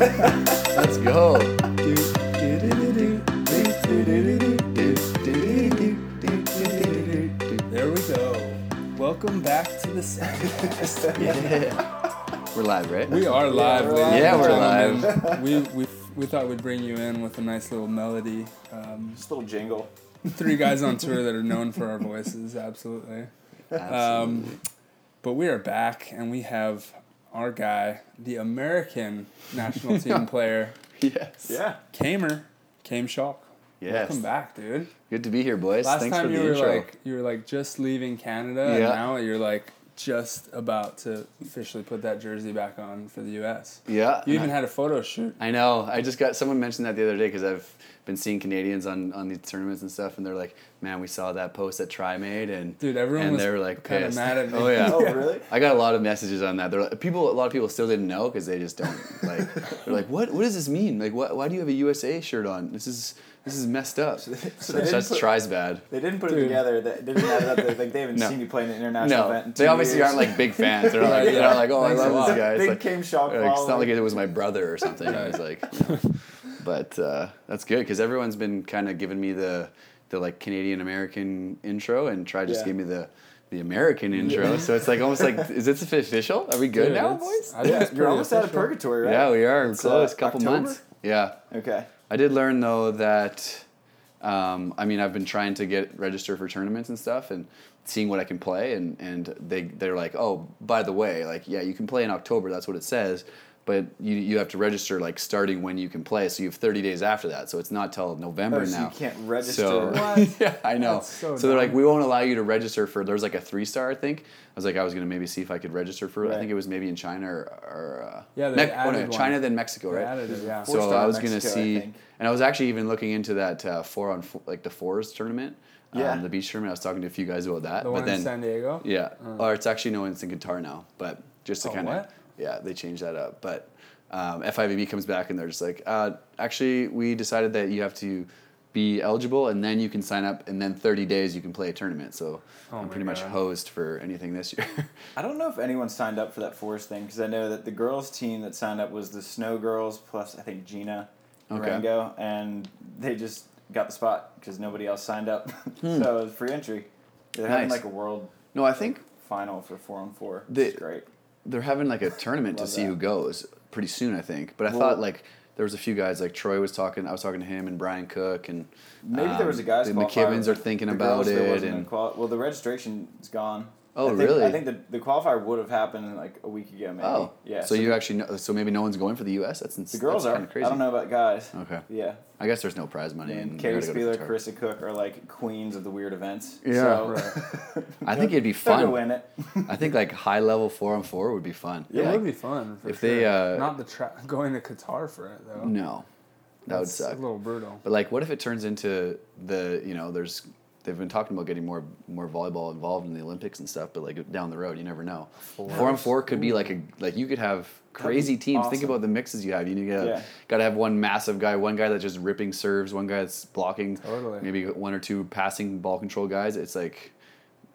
Let's go. There we go. Welcome back to the Sandcast. Yeah. We're live, right? we are live, we're ladies live. and Yeah, we're gentlemen. we, we, we thought we'd bring you in with a nice little melody. Um, Just a little jingle. three guys on tour that are known for our voices, absolutely. Absolutely. Um, but we are back, and we have our guy, the American national team player, yes. Yeah. Kamer, Chaim Schalk. Yes. Welcome back, dude. Good to be here, boys. Last Thanks time for you the were intro. like you were like just leaving Canada, and Yeah. now you're like just about to officially put that jersey back on for the U.S. yeah. You even had a photo shoot. I know. I just got someone mentioned that the other day because I've been seeing Canadians on, on these tournaments and stuff, and they're like, "Man, we saw that post that Tri made, and Dude, everyone and was they were like kinda pissed. mad at oh, me. Oh yeah. Oh, really? I got a lot of messages on that. They're like, people. A lot of people still didn't know because they just don't like. They're like, "What? What does this mean? Like, what? Why do you have a USA shirt on? This is this is messed up." So, they didn't that's put- tries bad. They didn't put it together. They didn't add it up. They, like they haven't No. seen you play in an international event. No, in they obviously years. aren't like big fans. They're like, Right, they're like, oh, Thanks a I love this guy. It's Big like, Chaim Schalk like, it's not like it was my brother or something. I was like, you know. But uh, that's good because everyone's been kind of giving me the the like Canadian American intro, and Tri just Yeah. gave me the the American intro. So it's like almost like, is this official? Are we good Dude, now, boys? I think Yeah, it's you're almost out of purgatory, right? Yeah, we are. We're It's, close. uh, couple October? months. Yeah. Okay. I did learn though that, um, I mean, I've been trying to get registered for tournaments and stuff, and seeing what I can play, and and they they're like, oh, by the way, like yeah, you can play in October. That's what it says, but you you have to register like starting when you can play. So you have thirty days after that. So it's not till November Oh, so now. you can't register. So What? yeah, I know. That's so so they're like, we won't allow you to register for. There's like a three star, I think. I was like, I was gonna maybe see if I could register for. it. I think it was maybe in China or, or uh, Yeah, they Mec- oh, no, added one. China then Mexico, They right? added it, yeah. Four So star I in was gonna Mexico, I see, and I was actually even looking into that uh, four on four, like the fours tournament, Yeah. um, the beach tournament. I was talking to a few guys about that, The but one then in San Diego. yeah, or it's actually no, it's in Qatar now, but just to Oh, kind of what? Yeah, they changed that up. But um, FIVB comes back and they're just like, uh, actually, we decided that you have to be eligible and then you can sign up and then 30 days you can play a tournament. So Oh I'm my pretty much God. hosed for anything this year. I don't know if anyone signed up for that forest thing because I know that the girls' team that signed up was the Snow Girls plus I think Gina Okay. Rango, and they just got the spot because nobody else signed up. Hmm. so it was free entry. They're having like a world no, I think final for four on four. They- It's great. They're having like a tournament to see that. who goes pretty soon, I think. But I Well- thought like there was a few guys like Troy was talking. I was talking to him and Brian Cook and Maybe there was a guy. guys. The McKibbins are thinking about it and quali- well, the registration's gone. Oh, I think, really? I think the, the qualifier would have happened like a week ago, maybe. oh yeah. So, you actually know, so maybe no one's going for the U.S. That's ins- the girls that's are. crazy. I don't know about guys. Okay, Yeah. I guess there's no prize money. And and Carrie you gotta go to Spieler. Karissa Cook are like queens of the weird events. Yeah. So, I think it'd be they're gonna fun. win it. I think like high level four on four would be fun. It Yeah. would be fun. For If sure. they, uh, not the tra- going to Qatar for it though. No, that would suck. A little brutal. But like, what if it turns into the you know there's they've been talking about getting more more volleyball involved in the Olympics and stuff, but like down the road, you never know. Four on four could be like a like you could have crazy teams. Think about the mixes you have. You need to Yeah. got to have one massive guy, one guy that's just ripping serves, one guy that's blocking, Totally. maybe one or two passing ball control guys. It's like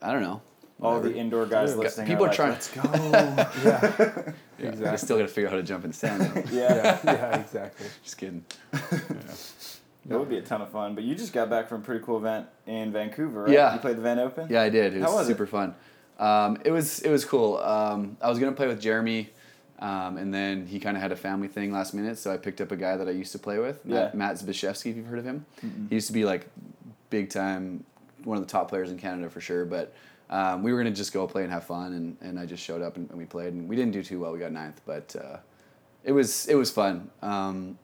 I don't know. All Whatever. the indoor guys Dude, listening. people are are like, trying- Let's go. Yeah. Yeah, exactly. They still got to figure out how to jump in the sand. yeah. yeah. Yeah. Exactly. just kidding. It would be a ton of fun. But you just got back from a pretty cool event in Vancouver, right? Yeah. You played the Van Open? Yeah, I did. It was, How was it? super fun. Um, it was it was cool. Um, I was gonna play with Jeremy, um, and then he kind of had a family thing last minute, so I picked up a guy that I used to play with, Matt, Yeah. Matt Zbyszewski, if you've heard of him. He used to be like big time, one of the top players in Canada for sure. But um, we were gonna just go play and have fun, and, and I just showed up and, and we played, and we didn't do too well. We got ninth, but uh, it was it was fun. Um,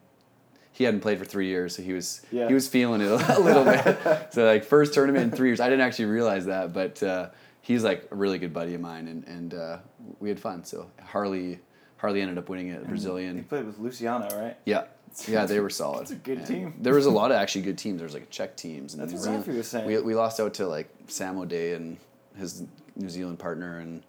he hadn't played for three years, so he was Yeah. he was feeling it a little bit. So like first tournament in three years, I didn't actually realize that, but uh, he's like a really good buddy of mine, and and uh, we had fun. So Harley Harley ended up winning it, Brazilian. He played with Luciano, right? Yeah, yeah, they were solid. It's a good And team. There was a lot of actually good teams. There was like Czech teams and That's what. Rafi was saying. We we lost out to like Sam O'Dea and his New Zealand partner, and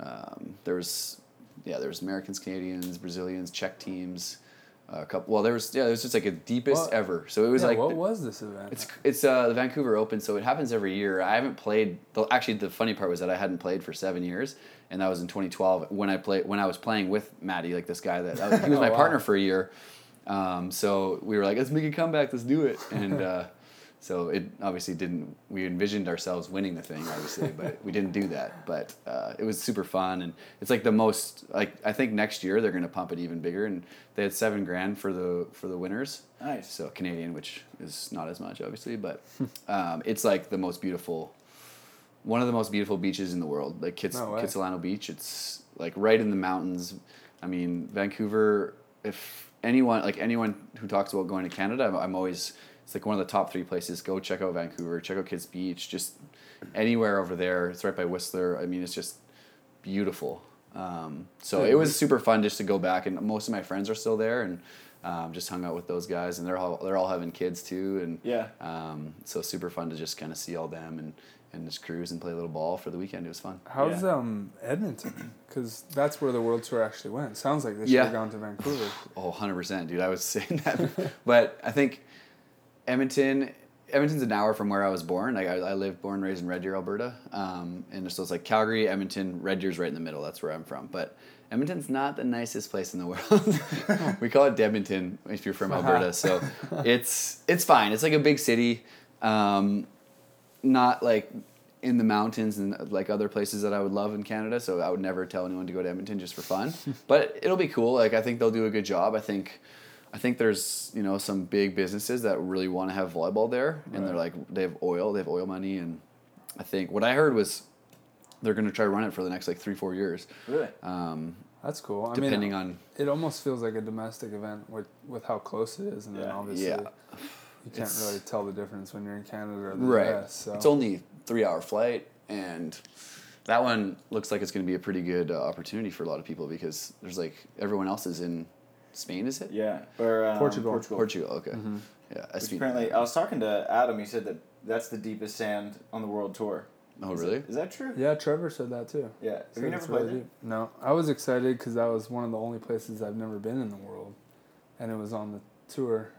um, there was yeah there was Americans, Canadians, Brazilians, Czech teams. A couple. Well, there was yeah, it was just like a deepest What? ever. So it was Yeah, like what was this event? it's it's uh, the Vancouver Open, so it happens every year. I haven't played. The, actually, the funny part was that I hadn't played for seven years, and that was in 2012 when I played when I was playing with Maddie, like this guy that uh, he was Oh, my wow. partner for a year. Um, so we were like, let's make a comeback, let's do it, and uh, so it obviously didn't. We envisioned ourselves winning the thing, obviously, but we didn't do that. But uh, it was super fun, and it's like the most. Like I think next year they're gonna pump it even bigger, and they had seven grand for the for the winners. Nice. So Canadian, which is not as much, obviously, but um, it's like the most beautiful, one of the most beautiful beaches in the world. Like Kits, No. Kitsilano Beach, it's like right in the mountains. I mean, Vancouver. If anyone, like anyone who talks about going to Canada, I'm, I'm always. It's like one of the top three places. Go check out Vancouver. Check out Kits Beach. Just anywhere over there. It's right by Whistler. I mean, it's just beautiful. Um, so it was super fun just to go back, and most of my friends are still there, and um, just hung out with those guys, and they're all they're all having kids too, and Yeah. um, so super fun to just kind of see all them and and just cruise and play a little ball for the weekend. It was fun. How's Yeah. um Edmonton? Because that's where the World Tour actually went. Sounds like they should Yeah. have gone to Vancouver. Oh, 100 percent, dude. I was saying that, but I think Edmonton. Edmonton's an hour from where I was born. Like I, I lived, born, raised in Red Deer, Alberta, um, and so it's like Calgary, Edmonton, Red Deer's right in the middle. That's where I'm from. But Edmonton's not the nicest place in the world. we call it Edmonton if you're from Alberta. So it's it's fine. It's like a big city, um, not like in the mountains and like other places that I would love in Canada. So I would never tell anyone to go to Edmonton just for fun. but it'll be cool. Like I think they'll do a good job. I think. I think there's you know some big businesses that really want to have volleyball there, and they're like they have oil, they have oil money, and I think what I heard was they're going to try to run it for the next like three four years, Really? um, That's cool. I depending mean, on it almost feels like a domestic event with with how close it is, and then obviously Yeah. you can't It's- really tell the difference when you're in Canada or the right. US. So It's only three hour flight, and that one looks like it's going to be a pretty good uh, opportunity for a lot of people because there's like everyone else is in Spain, is it? Yeah. Or um, Portugal. Portugal. Portugal. Okay. Mm-hmm. Yeah. I Which apparently, I was talking to Adam. He said that that's the deepest sand on the world tour. oh Is really? That, is that true? yeah, Trevor said that too. Yeah. Have Said you never it's played really it? No, I was excited because that was one of the only places I've never been in the world, and it was on the tour.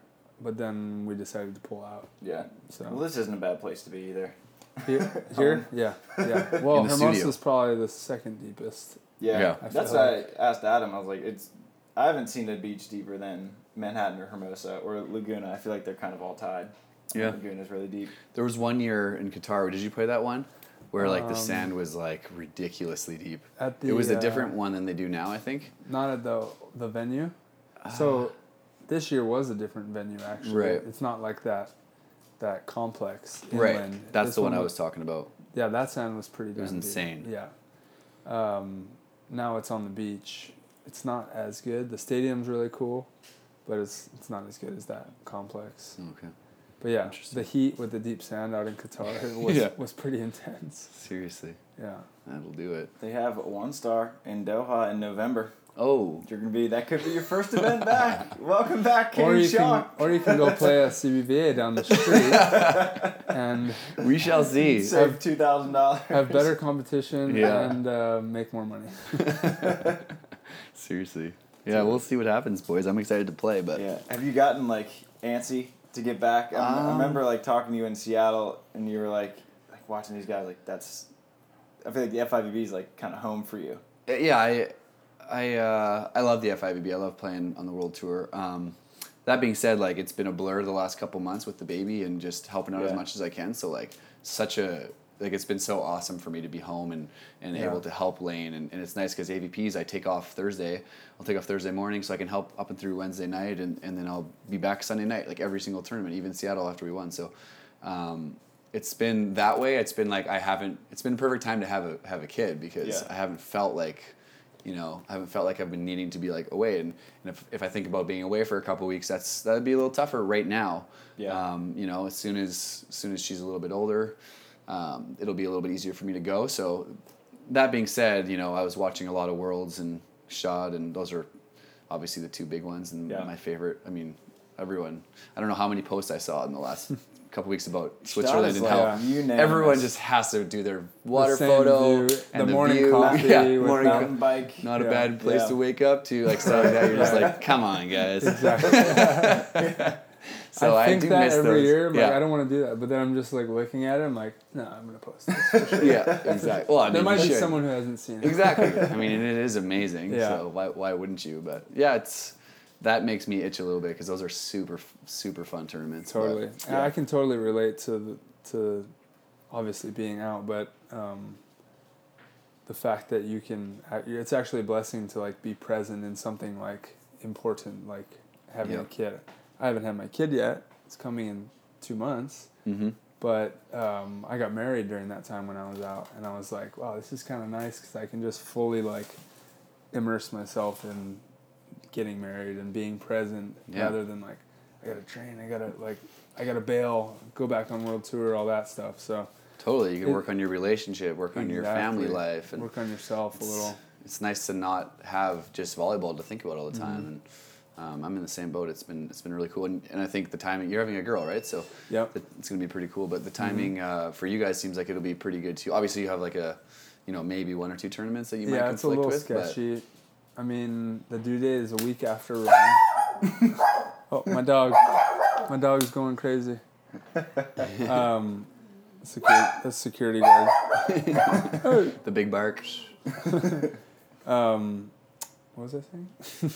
But then we decided to pull out. Yeah. So Well, this isn't a bad place to be either. here, here, yeah, yeah. Well, In Hermosa is probably the second deepest. Yeah. Yeah. That's feel why I asked Adam. I was like, it's. I haven't seen a beach deeper than Manhattan or Hermosa or Laguna. I feel like they're kind of all tied. Yeah. Laguna's really deep. There was one year in Qatar. Did you play that one? Where like the Um, sand was like ridiculously deep. At the, it was a uh, different one than they do now, I think. Not at the the venue. So this year was a different venue actually. Right. It's not like that that complex Right. inland. That's This the one I was- was talking about. Yeah, that sand was pretty. It was damn deep. insane. Yeah. Um, now it's on the beach. It's not as good. The stadium's really cool, but it's it's not as good as that complex. Okay. But yeah, the heat with the deep sand out in Qatar was Yeah. was pretty intense. Seriously, Yeah. that'll do it. They have one star in Doha in November. Oh, You're gonna be that could be your first event back. Welcome back, Or Chaim you Schalk. can or you can go play a CBVA down the street and we shall see. Save two thousand dollars. have better competition Yeah. and uh, make more money. Seriously. Yeah, we'll see what happens, boys. I'm excited to play, but Yeah. Have you gotten like antsy to get back? I, I Um, remember like talking to you in Seattle, and you were like, like watching these guys. Like that's. I feel like the FIVB is like kind of home for you. Uh, yeah, I, I, uh, I love the FIVB. I love playing on the world tour. Um, that being said, like it's been a blur the last couple months with the baby and just helping out as much as I can. So like such a like it's been so awesome for me to be home and, and Yeah. able to help Lane and, and it's nice because AVPs I take off Thursday. I'll take off Thursday morning so I can help up and through Wednesday night and, and then I'll be back Sunday night like every single tournament, even Seattle after we won. So um, it's been that way. It's been like I haven't. It's been a perfect time to have a have a kid because Yeah. I haven't felt like, you know, I haven't felt like I've been needing to be like away. And, and if, if I think about being away for a couple weeks, that's that'd be a little tougher right now. Yeah. Um, you know, as soon as as soon as she's a little bit older, um, it'll be a little bit easier for me to go. So, that being said, you know, I was watching a lot of Worlds and Gstaad, and those are obviously the two big ones and Yeah. my favorite. I mean, everyone. I don't know how many posts I saw in the last couple weeks about Switzerland and like how unanimous. everyone just has to do their water same photo view, and the the, morning view. coffee yeah, morning that- co- mountain bike. not a bad place Yeah. to wake up to, like stuff like that. You're just like, come on, guys. Exactly. So I I, think do that miss every those. year. I'm yeah. like, I don't want to do that, but then I'm just like looking at it. I'm like, no, I'm gonna post this. sure." yeah, exactly. Well, I mean, there might be should. someone who hasn't seen it. exactly. I mean, it is amazing. Yeah. So why why wouldn't you? But yeah, it's that makes me itch a little bit because those are super super fun tournaments. Totally. And yeah. I can totally relate to the, to obviously being out, but um, the fact that you can it's actually a blessing to like be present in something like important like having a kid. I haven't had my kid yet. It's coming in 2 months. Mhm. But um, I got married during that time when I was out, and I was like, "Wow, this is kind of nice because I can just fully like immerse myself in getting married and being present Yeah. rather than like I gotta train, I gotta like I gotta bail, go back on world tour, all that stuff. So Totally, you can It- work on your relationship, work on your family life, and work on yourself a little. it's nice to not have just volleyball to think about all the Mm-hmm. time. And um, I'm in the same boat. It's been it's been really cool, and, and I think the timing. You're having a girl, right? So it- it's gonna be pretty cool. But the Mm-hmm. timing uh, for you guys seems like it'll be pretty good too. Obviously, you have like a, you know, maybe one or two tournaments that you might conflict with. yeah, it's a little with. but- sketchy. I mean, the due date is a week after oh, my dog, my dog's going crazy. Um, security, that's security guard. the big bark. Um, what was I saying?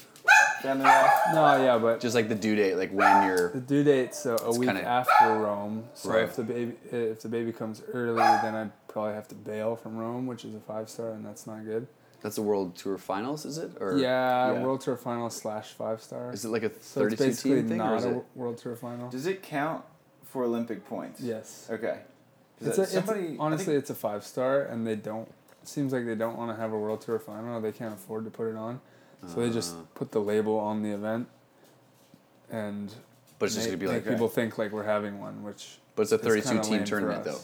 Family life. No, yeah, but Just like the due date, like when you're. The due date's uh, a, a week kinda- after Rome. So Right. if the baby if the baby comes early, then I'd probably have to bail from Rome, which is a five star, and that's not good. That's the World Tour Finals, is it? Or yeah, yeah. World Tour final slash five star. Is it like a so it's 32 basically team thing, or not is a it? World Tour final. Does it count for Olympic points? Yes. Okay. 'Cause It's that- a, it's, somebody, I honestly, think- it's a five star, and they don't. Seems like they don't want to have a World Tour final. They can't afford to put it on, so they just Uh. put the label on the event, and But it's just make, gonna be like. people think like we're having one, which But it's a 32 team tournament though.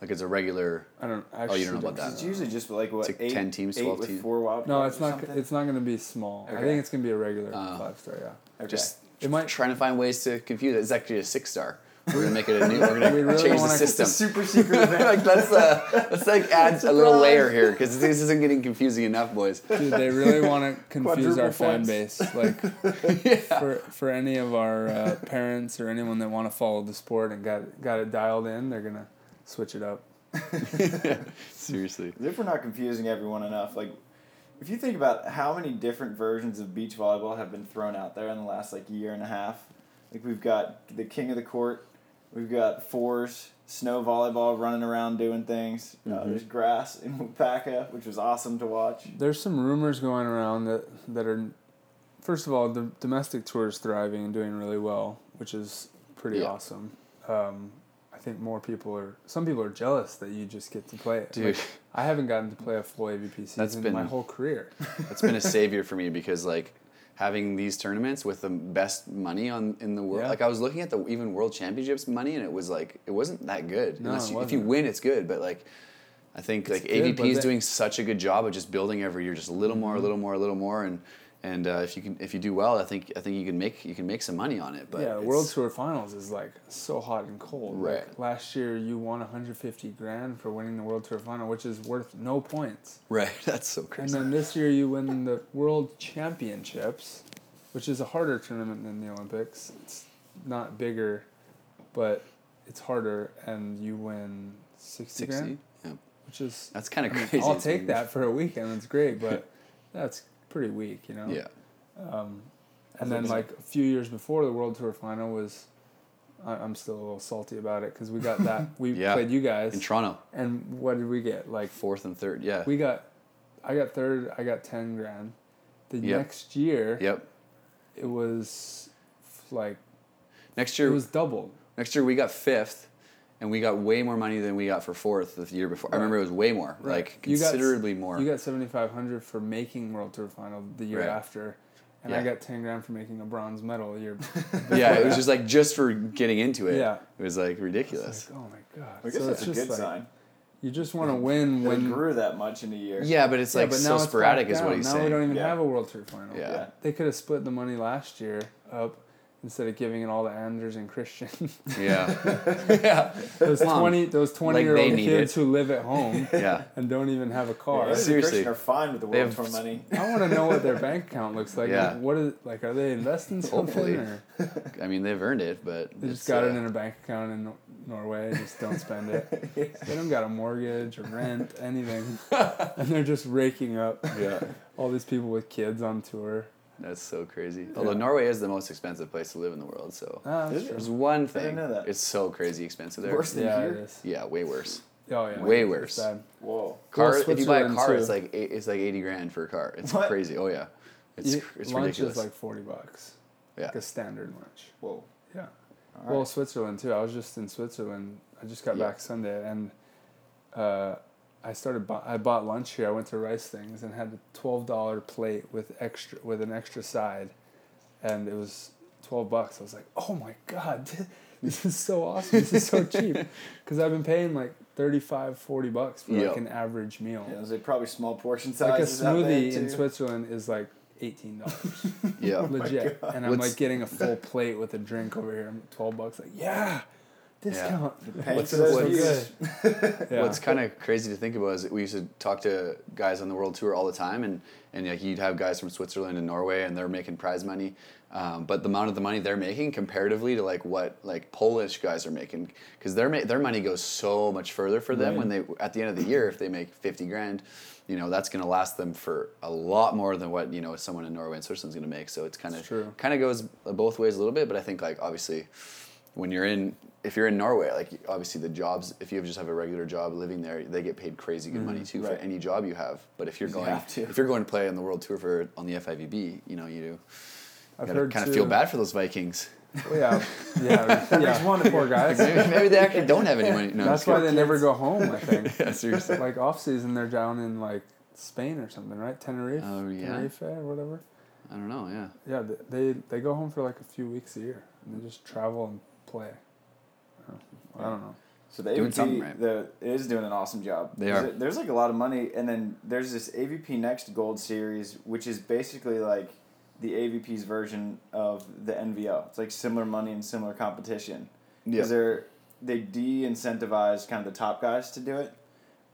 Like it's a regular. I don't Actually, Oh, actually. you don't know about that. It's usually just like what It's like eight, 10 teams, eight 12 with teams. four wild No, it's not. something? It's not going to be small. I think it's going to be a regular Uh, five star. Yeah. Okay. Just It might. trying to find ways to confuse it. It's actually a six star. We're gonna make it a new. We're gonna We really change the wanna- system. super secret event. like let's uh, let's like add a little layer here because this isn't getting confusing enough, boys. Dude, they really want to confuse our Quadruple fan base. Like for for any of our uh, parents or anyone that want to follow the sport and got got it dialed in, they're gonna switch it up. Seriously. If we're not confusing everyone enough. Like, if you think about how many different versions of beach volleyball have been thrown out there in the last like year and a half, like we've got the king of the court, we've got fours, snow volleyball running around doing things. Uh, Mhm. there's grass in Wapaka, which was awesome to watch. There's some rumors going around that that are, first of all, the domestic tour is thriving and doing really well, which is pretty Yeah. awesome. Um, I think more people are. Some people are jealous that you just get to play it. Dude, Like, I haven't gotten to play a full AVP season been- my whole career. that's been a savior for me because like having these tournaments with the best money on in the world. Yeah. Like I was looking at the even World Championships money and it was like it wasn't that good. No, Unless you, if you win, it's good, but like. I think like good, AVP is doing such a good job of just building every year, just a little more, a Mm-hmm. little more, a little more, and and uh, if you can if you do well, I think I think you can make you can make some money on it. But yeah, the World Tour Finals is like so hot and cold. Right. Like last year, you won 150 grand for winning the World Tour Final, which is worth no points. Right, that's so crazy. And then this year, you win the World Championships, which is a harder tournament than the Olympics. It's not bigger, but it's harder, and you win 60, grand, yeah, which is that's kind of I mean, crazy. I'll take that for a weekend. It's great, but that's pretty weak, you know. Yeah, Um, and then like- a few years before the World Tour final was, I, I'm still a little salty about it because we got that we Yeah. played you guys, in Toronto, and what did we get? Like fourth and third. Yeah, we got, I got third. I got ten grand. The Yep. next year, yep. it was like Next year. it was doubled. next year we got fifth, and we got way more money than we got for fourth the year before. I remember it was way more, Right. like You got considerably more. You got seventy five hundred for making World Tour final the year Right. after, and I got ten grand for making a bronze medal the year. yeah, it was just like just for getting into it. Yeah. it was like It's ridiculous. like, oh my god! I guess so that's it's a just good like sign. you just want to win That it when grew that much in a year. Yeah, but it's Yeah, like but so now it's sporadic, is what down. he's now saying. we don't even Yeah. have a World Tour final. Yeah. Yeah. They could have split the money last year up, instead of giving it all to Anders and Christian. Yeah. yeah. those Mom, twenty those 20 like year old kids it. who live at home Yeah. and don't even have a car. Anders and Seriously. Christian are fine with the world have tour money. I want to know what their bank account looks like. Yeah. Like, what is like? Are they investing something, Hopefully. I mean, they've earned it, but they just got uh, it in a bank account in Norway? Just don't spend it. They don't got a mortgage or rent, anything, and they're just raking up Yeah. all these people with kids on tour. That's so crazy. Although Norway is the most expensive place to live in the world, so Ah, Is that's it? true. there's one didn't thing. know that. It's so crazy expensive there. Worse than Yeah, here. it is. Yeah, way worse. Oh yeah, Way it's worse. Whoa. Car. Well, if you buy a car, too. it's like eight, it's like eighty grand for a car. It's What? crazy. Oh yeah, it's You- it's lunch ridiculous. is like forty bucks. Yeah. Like a standard lunch. Whoa. Yeah. All Well. Switzerland too. I was just in Switzerland. I just got Yeah. back Sunday, and uh, I started. Bu- I bought lunch here. I went to Rice Things and had a twelve dollar plate with extra with an extra side, and it was twelve bucks. I was like, oh my god, this is so awesome. This is so cheap, because I've been paying like 35, 40 bucks for Yeah. like an average meal. Yeah, there's like probably small portion like a sizes out there, smoothie in. Switzerland is like eighteen dollars. yeah. legit. Oh and I'm What's- like getting a full plate with a drink over here. I'm twelve bucks. Like yeah, discount. Paying What's- for those what's- Yeah. What's kind of crazy to think about is we used to talk to guys on the world tour all the time, and and like you'd have guys from Switzerland and Norway, and they're making prize money, um, but the amount of the money they're making comparatively to like what like Polish guys are making, because their ma- their money goes so much further for them Right. when they at the end of the year if they make fifty grand. You know that's going to last them for a lot more than what you know someone in Norway and Switzerland's going to make. So it's kind of kind of goes both ways a little bit. But I think like obviously, when you're in if you're in Norway, like obviously the jobs, if you just have a regular job living there, they get paid crazy good money too Mm-hmm. Right. for any job you have. But if you're going, to. if you're going to play on the world tour for on the FIVB, you know you do. I've gotta heard kind of feel bad for those Vikings. Oh, yeah, yeah, yeah. one of poor you. guys. maybe, maybe they actually don't have any money. No, That's why they never go home. I think. Yeah, seriously. like off season, they're down in like Spain or something, right? Tenerife, Oh, yeah. Tenerife or whatever. I don't know. Yeah. Yeah, they they go home for like a few weeks a year and they just travel and play. I don't know. So the Doing AVP, right. the it is doing an awesome job. They There's are. a- there's like a lot of money, and then there's this AVP Next Gold Series, which is basically like the AVP's version of the NVO. It's like similar money and similar competition. Yeah. Because they're they de-incentivize kind of the top guys to do it.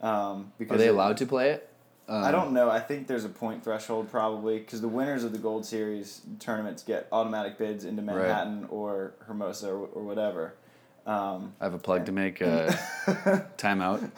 Um, because Are they allowed to play it? Um, I don't know. I think there's a point threshold probably because the winners of the Gold Series tournaments get automatic bids into Right. Manhattan or Hermosa or, or whatever. Um, I have a plug to make. Uh, timeout.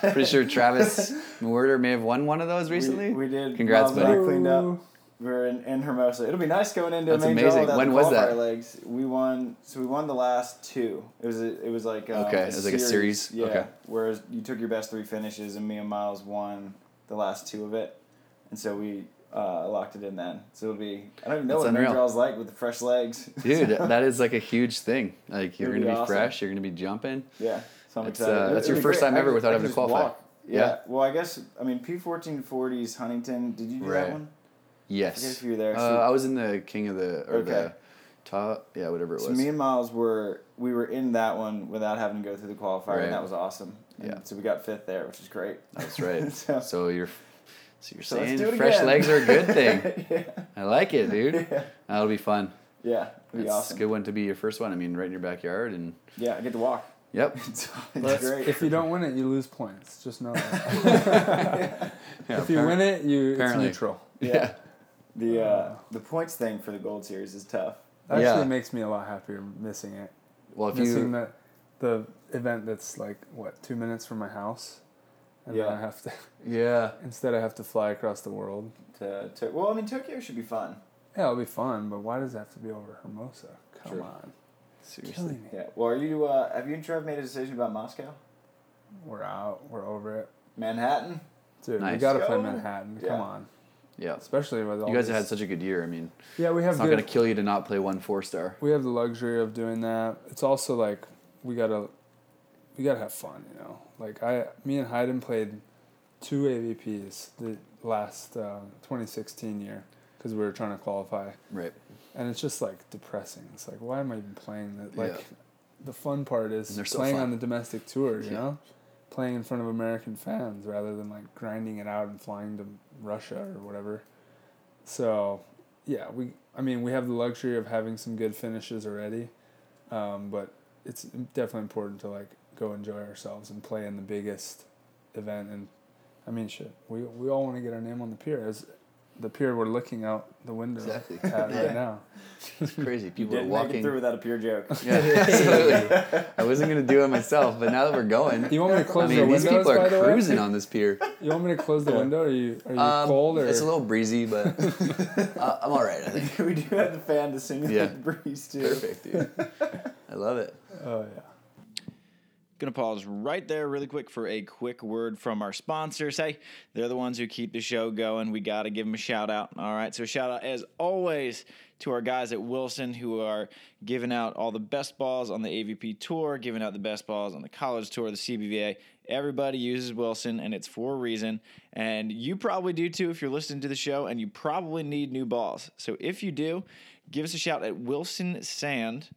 Pretty sure Travis Mewhirter may have won one of those recently. We, we did. Congrats, Miles buddy. I cleaned up. We were in, in Hermosa. It'll be nice going into That's a main amazing. draw When was that? legs. We won. So we won the last two. It was a, it was like um, Okay, it was like a series? Yeah. Okay. Whereas you took your best three finishes, and me and Miles won the last two of it, and so we uh, locked it in then. So it'll be. I don't even know That's what unreal. main draw's like with the fresh legs. Dude, that is like a huge thing. Like you're It'll gonna be awesome. fresh. You're gonna be jumping. Yeah. So I'm That's, excited. uh, that's your It'll be first great. time ever could- without having to qualify. walk. Yeah. Yeah. Well, I guess I mean P fourteen forties Huntington. Did you do Right. that one? I forget Yes. if you were there. Uh, I was in the King of the or Okay. the top. Yeah, whatever it So was. me and Miles were we were in that one without having to go through the qualifier, Right. and that was awesome. And Yeah. So we got fifth there, which is great. That's right. so, so you're, so you're so saying fresh again. legs are a good thing. yeah. I like it, dude. Yeah. That'll be fun. Yeah. It'll be It's awesome. a good one to be your first one. I mean, right in your backyard, and Yeah, I get to walk. yep. It's, But it's great. if you don't win it, you lose points. Just know that. Yeah, if you win it, you it's apparently. neutral. yeah. The uh, the points thing for the gold series is tough. That Yeah. actually makes me a lot happier missing it. Well, if missing you the the event that's like what two minutes from my house, and Yeah. then I have to yeah, instead I have to fly across the world. To, to well, I mean Tokyo should be fun. Yeah, it'll be fun, but why does it have to be over Hermosa? Come True. on, seriously. me. Yeah. Well, are you? Uh, have you and Trev made a decision about Moscow? We're out. We're over it, Manhattan. dude. We gotta play Manhattan. Yeah. Come on, Yeah, especially with all you guys have had such a good year. I mean, Yeah, we have it's not good, gonna kill you to not play one four star. we have the luxury of doing that. It's also like we gotta we gotta have fun, you know. Like I, me and Hayden played two AVPs the last uh, 2016 year because we were trying to qualify, Right. and it's just like depressing. It's like why am I even playing that? Like Yeah. the fun part is they're so playing on the domestic tour, you Yeah. know, playing in front of American fans rather than like grinding it out and flying to Russia or whatever. So, yeah, we. I mean, we have the luxury of having some good finishes already, um, but it's definitely important to like go enjoy ourselves and play in the biggest event. And I mean, shit, we we all want to get our name on the pier as the pier we're looking out the window Exactly. at Yeah. right now. It's crazy. You People are didn't make it walking. through without a pier joke. Yeah, absolutely. I wasn't gonna do it myself, but now that we're going, You want me to I close the mean, these people are the cruising way? on this pier. You want me to close the window? Are you are you Um, cold or? It's a little breezy, but uh, I'm all right. I think. we do have the fan to simulate Yeah. the breeze too. Perfect, dude. I love it. oh yeah. Gonna pause right there really quick for a quick word from our sponsors. Hey, they're the ones who keep the show going. We gotta give them a shout out. All right, so shout out as always to our guys at Wilson who are giving out all the best balls on the AVP tour, giving out the best balls on the college tour, the CBVA. Everybody uses Wilson, and it's for a reason. And you probably do too if you're listening to the show, and you probably need new balls. So if you do, give us a shout at Wilson Sand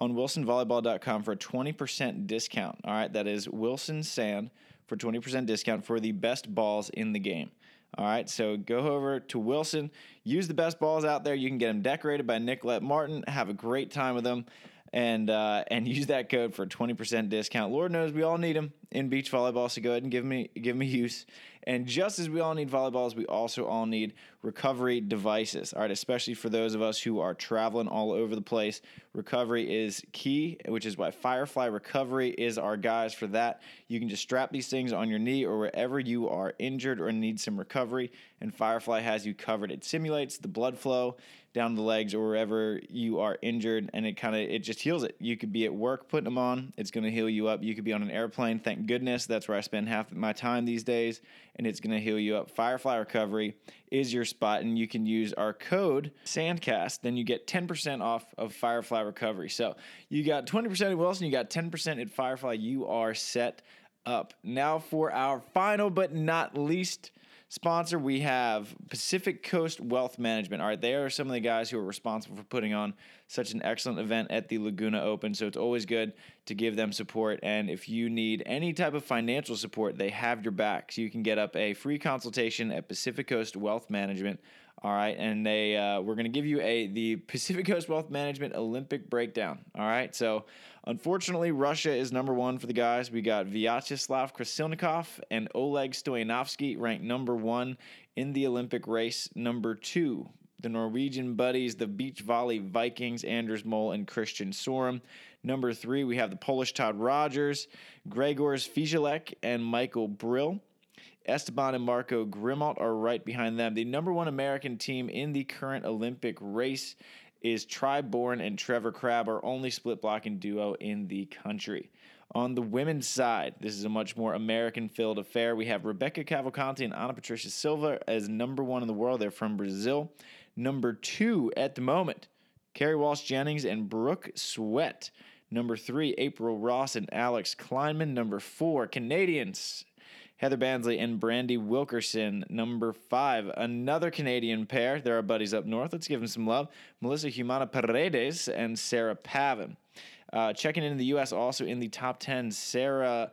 on wilsonvolleyball.com for a 20% discount. All right, that is Wilson Sand for 20% discount for the best balls in the game. All right, so go over to Wilson, use the best balls out there. You can get them decorated by Nicolette Martin. Have a great time with them, and uh, and use that code for a 20% discount. Lord knows we all need them in beach volleyball, so go ahead and give me give me use. And just as we all need volleyballs, we also all need recovery devices. All right, especially for those of us who are traveling all over the place. Recovery is key, which is why Firefly Recovery is our guys for that. You can just strap these things on your knee or wherever you are injured or need some recovery, and Firefly has you covered. It simulates the blood flow down the legs or wherever you are injured and it kind of it just heals it you could be at work putting them on it's going to heal you up you could be on an airplane thank goodness that's where i spend half of my time these days and it's going to heal you up. Firefly recovery is your spot and you can use our code sandcast then you get 10% off of firefly recovery. So you got 20% at wilson you got 10% at firefly. You are set up. Now for our final but not least sponsor, we have Pacific Coast Wealth Management. All right, they are some of the guys who are responsible for putting on such an excellent event at the Laguna Open. So it's always good to give them support. And if you need any type of financial support, they have your back. So you can get up a free consultation at Pacific Coast Wealth Management. All right, and they uh, we're going to give you a the Pacific Coast Wealth Management Olympic breakdown. All right, so unfortunately, Russia is number one for the guys. We got Vyacheslav Krasilnikov and Oleg Stoyanovsky ranked number one in the Olympic race. Number two, the Norwegian buddies, the beach volley Vikings, Anders Mol and Christian Sorum. Number three, we have the Polish Todd Rogers, Gregors Fijalek, and Michael Bryl. Esteban and Marco Grimalt are right behind them. The number one American team in the current Olympic race is Tri Bourne and Trevor Crabb, our only split blocking duo in the country. On the women's side, this is a much more American filled affair. We have Rebecca Cavalcanti and Ana Patricia Silva as number one in the world. They're from Brazil. Number two at the moment, Kerri Walsh Jennings and Brooke Sweat. Number three, April Ross and Alix Klineman. Number four, Canadians Heather Bansley and Brandie Wilkerson. Number five, another Canadian pair. They're our buddies up north. Let's give them some love. Melissa Humana Paredes and Sarah Pavan. Uh, checking in the U.S. also in the top 10, Sarah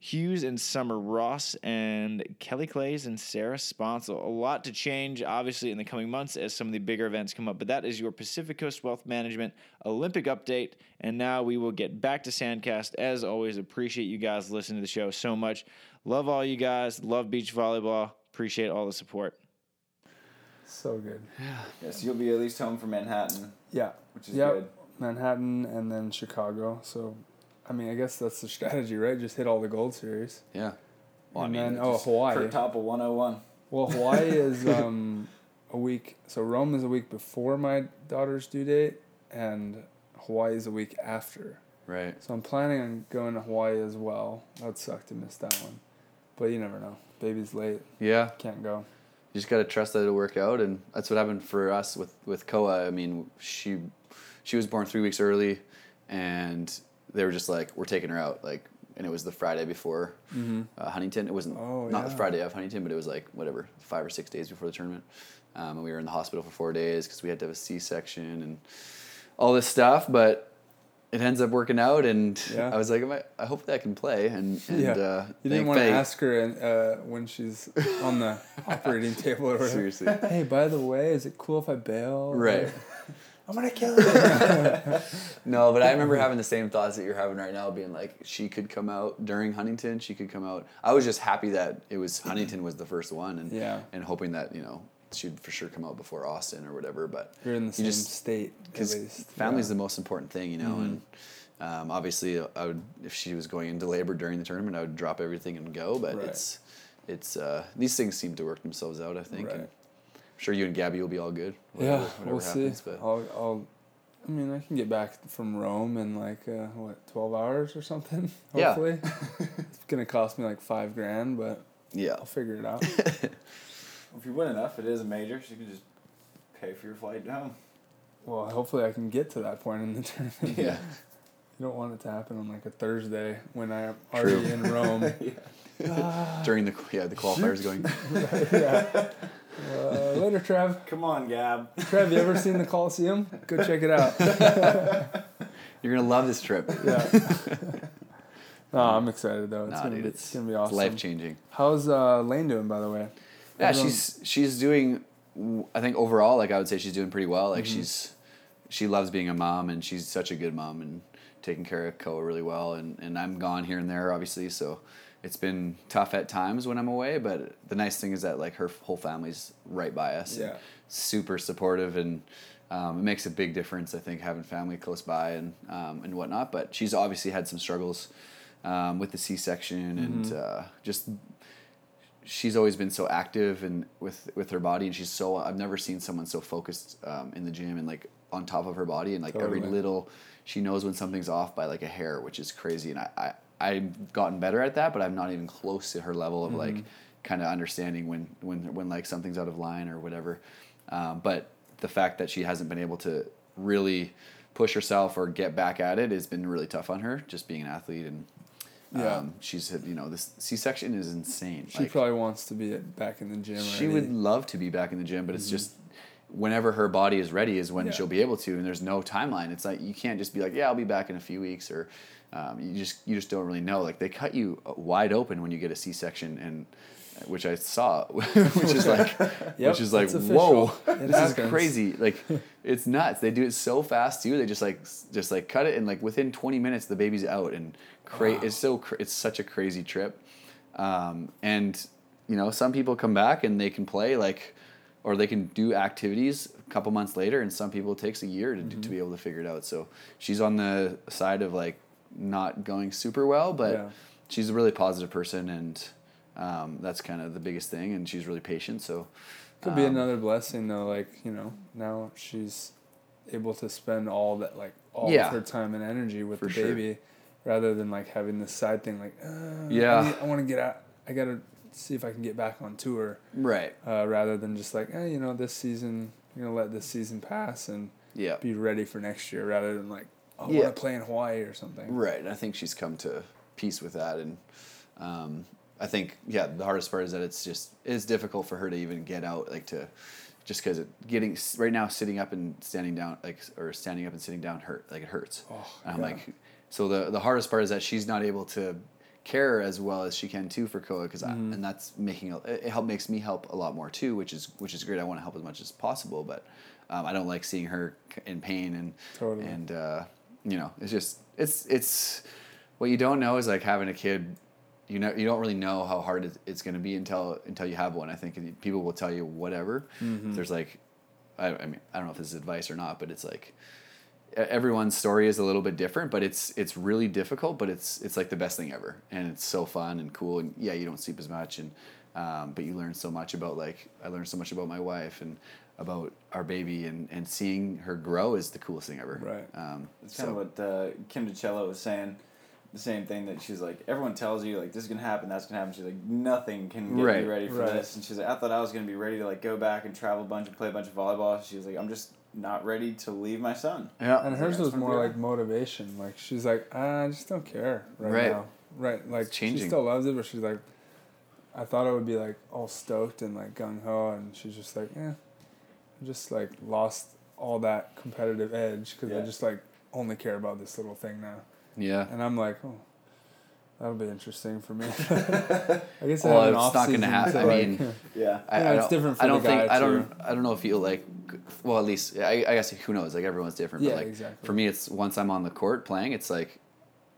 Hughes and Summer Ross and Kelly Claes and Sara Sponcil. A lot to change, obviously, in the coming months as some of the bigger events come up. But that is your Pacific Coast Wealth Management Olympic update. And now we will get back to Sandcast. As always, appreciate you guys listening to the show so much. Love all you guys. Love beach volleyball. Appreciate all the support. So good. Yeah. Yes, you'll be at least home from Manhattan, Yeah. which is Yep. good. Manhattan and then Chicago. So, I mean, I guess that's the strategy, right? Just hit all the Gold Series. Yeah. and I mean, then, oh, Just Hawaii. top of 101. Well, Hawaii is um, a week. So Rome is a week before my daughter's due date, and Hawaii is a week after. Right. So I'm planning on going to Hawaii as well. That'd suck to miss that one, but you never know. Baby's late, Yeah. can't go. You just gotta trust that it'll work out, and that's what happened for us with with Koa. I mean, she she was born three weeks early, and they were just like, "We're taking her out," like, and it was the Friday before uh, Huntington. It wasn't Oh, not the. Friday of Huntington, but it was like whatever, five or six days before the tournament. Um, and we were in the hospital for four days because we had to have a C section and all this stuff. But it ends up working out, and Yeah. I was like, I, I hope that I can play. And, and Yeah. uh, You didn't want to ask her uh, when she's on the operating table or whatever. Seriously. Hey, by the way, is it cool if I bail? Right. I'm gonna kill him. No, but I remember having the same thoughts that you're having right now, being like, she could come out during Huntington. She could come out. I was just happy that it was Huntington was the first one, and Yeah. and hoping that you know she'd for sure come out before Austin or whatever. But You're in the same you just state. because family's Yeah. the most important thing, you know. And um, obviously, I would if she was going into labor during the tournament, I would drop everything and go. But Right. it's it's uh, these things seem to work themselves out. I think. Right. And I'm sure you and Gabby will be all good. Yeah, whatever we'll see. But I'll, I'll, I mean, I can get back from Rome in like uh, what twelve hours or something. Yeah. Hopefully, it's gonna cost me like five grand, but yeah. I'll figure it out. If you win enough, it is a major, so you can just pay for your flight home. well, hopefully, I can get to that point in the tournament. Yeah. You don't want it to happen on like a Thursday when I'm True. already in Rome. During the yeah the qualifiers going. yeah. Uh, later, Trev. Come on, Gab. Trev, you ever seen the Coliseum? Go check it out. You're gonna love this trip. Yeah. no, I'm excited though. It's Nah, gonna dude, be, it's, it's gonna be awesome. life changing. How's uh, Lane doing, by the way? Yeah, Everyone- she's she's doing. I think overall, like I would say, she's doing pretty well. Mm-hmm. Like she's she loves being a mom, and she's such a good mom and taking care of Koa really well. And and I'm gone here and there, obviously, so it's been tough at times when I'm away. But the nice thing is that like her whole family's right by us. and Yeah. super supportive and. Um, it makes a big difference, I think, having family close by and um, and whatnot. But she's obviously had some struggles um, with the C-section and Mm-hmm. uh, just she's always been so active and with with her body and she's so I've never seen someone so focused um, in the gym and like on top of her body and like every little she knows when something's off by like a hair which is crazy and I, I I've gotten better at that but I'm not even close to her level of like kind of understanding when when when like something's out of line or whatever. Um, but the fact that she hasn't been able to really push herself or get back at it has been really tough on her just being an athlete and Yeah. um, she's you know this C-section is insane She probably wants to be back in the gym. she already. would love to be back in the gym, but it's just whenever her body is ready is when Yeah. she'll be able to, and there's no timeline. It's like you can't just be like, yeah, I'll be back in a few weeks, or um, you just you just don't really know. Like they cut you wide open when you get a C-section, and which I saw, which is like, Yep, which is like, whoa, this happens. is crazy. Like it's nuts. They do it so fast too. They just like just like cut it, and like within 20 minutes the baby's out, and cra- it's so it's such a crazy trip. Um, and you know, some people come back and they can play like, or they can do activities a couple months later, and some people it takes a year to, Mm-hmm. to be able to figure it out. So she's on the side of like not going super well, but Yeah. she's a really positive person, and um, that's kind of the biggest thing. And she's really patient. So Could be um, another blessing though. Like you know, now she's able to spend all that like all Yeah. of her time and energy with the sure. baby, rather than like having this side thing like, uh, Yeah. I, need- I want to get out. I gotta see if I can get back on tour. Right. Uh, rather than just like, eh, you know, this season you're gonna let this season pass and Yeah. be ready for next year, rather than like, oh, I Yeah. want to play in Hawaii or something. Right. And I think she's come to peace with that. And um, I think, yeah, the hardest part is that it's just, it's difficult for her to even get out, like to, just because getting, right now, sitting up and standing down, like, or standing up and sitting down hurt, like it hurts. Oh, and I'm yeah. like, so the, the hardest part is that she's not able to care as well as she can too for Koa because Mm-hmm. and that's making it help makes me help a lot more too which is which is great I want to help as much as possible but um, I don't like seeing her in pain and Totally. and uh, you know it's just it's it's what you don't know is like having a kid you know you don't really know how hard it's going to be until until you have one I think people will tell you whatever Mm-hmm. there's like I, I mean I don't know if this is advice or not but it's like everyone's story is a little bit different but it's it's really difficult but it's it's like the best thing ever and it's so fun and cool and yeah you don't sleep as much and um, but you learn so much about like i learned so much about my wife and about our baby and and seeing her grow is the coolest thing ever Right. um, It's kind so- of what uh, Kim DiCello was saying. The same thing that she's like, everyone tells you like this is gonna happen, that's gonna happen. She's like, nothing can get Right. me ready for Right. this. And she's like, I thought I was gonna be ready to like go back and travel a bunch and play a bunch of volleyball. She was like, I'm just not ready to leave my son. yeah And hers was more like motivation. Like she's like, "Ah, I just don't care right, Right. now. Right. Like she still loves it, but she's like, I thought I would be like all stoked and like gung ho, and she's just like, eh, I just like lost all that competitive edge because I just like only care about this little thing now. Yeah. And I'm like, oh, that'll be interesting for me. I guess I Well, have an it's not gonna happen. hap- I like- mean, Yeah. I, Yeah, I it's don't, different for I don't the think guy, I don't too. I don't know if you like well at least I, I guess who knows like everyone's different Yeah, but like exactly. for me it's once I'm on the court playing it's like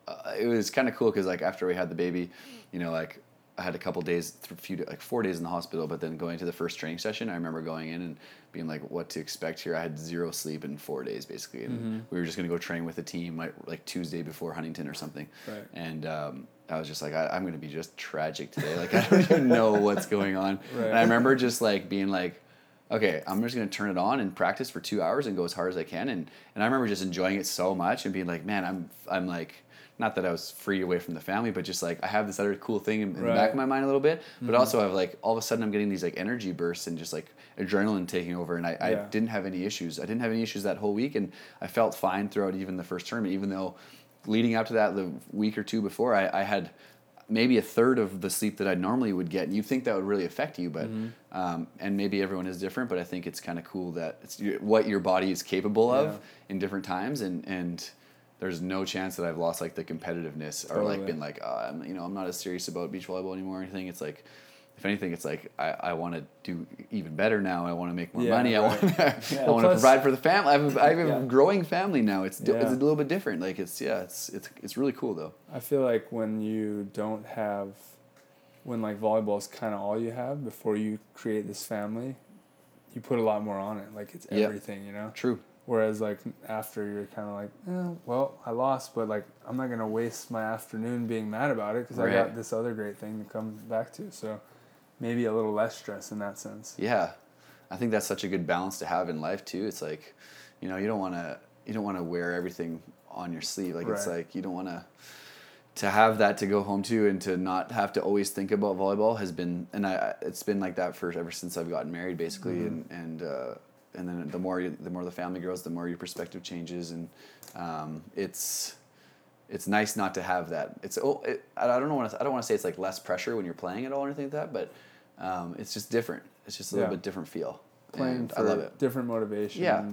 uh, it was kind of cool because like after we had the baby you know like I had a couple days few like four days in the hospital but then going to the first training session I remember going in and being like what to expect here I had zero sleep in four days basically and Mm-hmm. we were just gonna go train with the team like like Tuesday before Huntington or something Right. and um, I was just like, I, I'm going to be just tragic today. Like, I don't even know what's going on. Right. And I remember just like being like, okay, I'm just going to turn it on and practice for two hours and go as hard as I can. And, and I remember just enjoying it so much and being like, man, I'm, I'm like, not that I was free away from the family, but just like I have this other cool thing in, in the back Mm-hmm. of my mind a little bit. But also I've like all of a sudden I'm getting these like energy bursts and just like adrenaline taking over. And I, I didn't have any issues. I didn't have any issues that whole week, and I felt fine throughout even the first tournament. Even though leading up to that, the week or two before, I, I had maybe a third of the sleep that I normally would get. And you think that would really affect you, but Mm-hmm. um, and maybe everyone is different. But I think it's kind of cool that it's what your body is capable of Yeah. in different times, and and. There's no chance that I've lost like the competitiveness or Totally. like been like, oh, I'm, you know, I'm not as serious about beach volleyball anymore or anything. It's like, if anything, it's like I, I want to do even better now. I want to make more Yeah, money. I right. want I want to provide for the family. I have, a, I have a Yeah. growing family now. It's it's a little bit different. Like it's yeah, it's it's it's really cool though. I feel like when you don't have, when like volleyball is kind of all you have before you create this family, you put a lot more on it. Like it's everything, you know. True. Whereas like after you're kind of like, eh, well, I lost, but like I'm not gonna waste my afternoon being mad about it because I got this other great thing to come back to. So maybe a little less stress in that sense. Yeah, I think that's such a good balance to have in life too. It's like, you know, you don't want to you don't want to wear everything on your sleeve. Like it's like you don't want to to have that to go home to and to not have to always think about volleyball has been and I I- it's been like that for ever since I've gotten married basically Mm-hmm. and and uh, and then the more you, the more the family grows the more your perspective changes and um, it's it's nice not to have that. It's oh, it, I don't know. Wanna, I don't want to say it's like less pressure when you're playing at all or anything like that, but um, it's just different. It's just a little Yeah. bit different feel. Playing and I love it. different motivation. Yeah.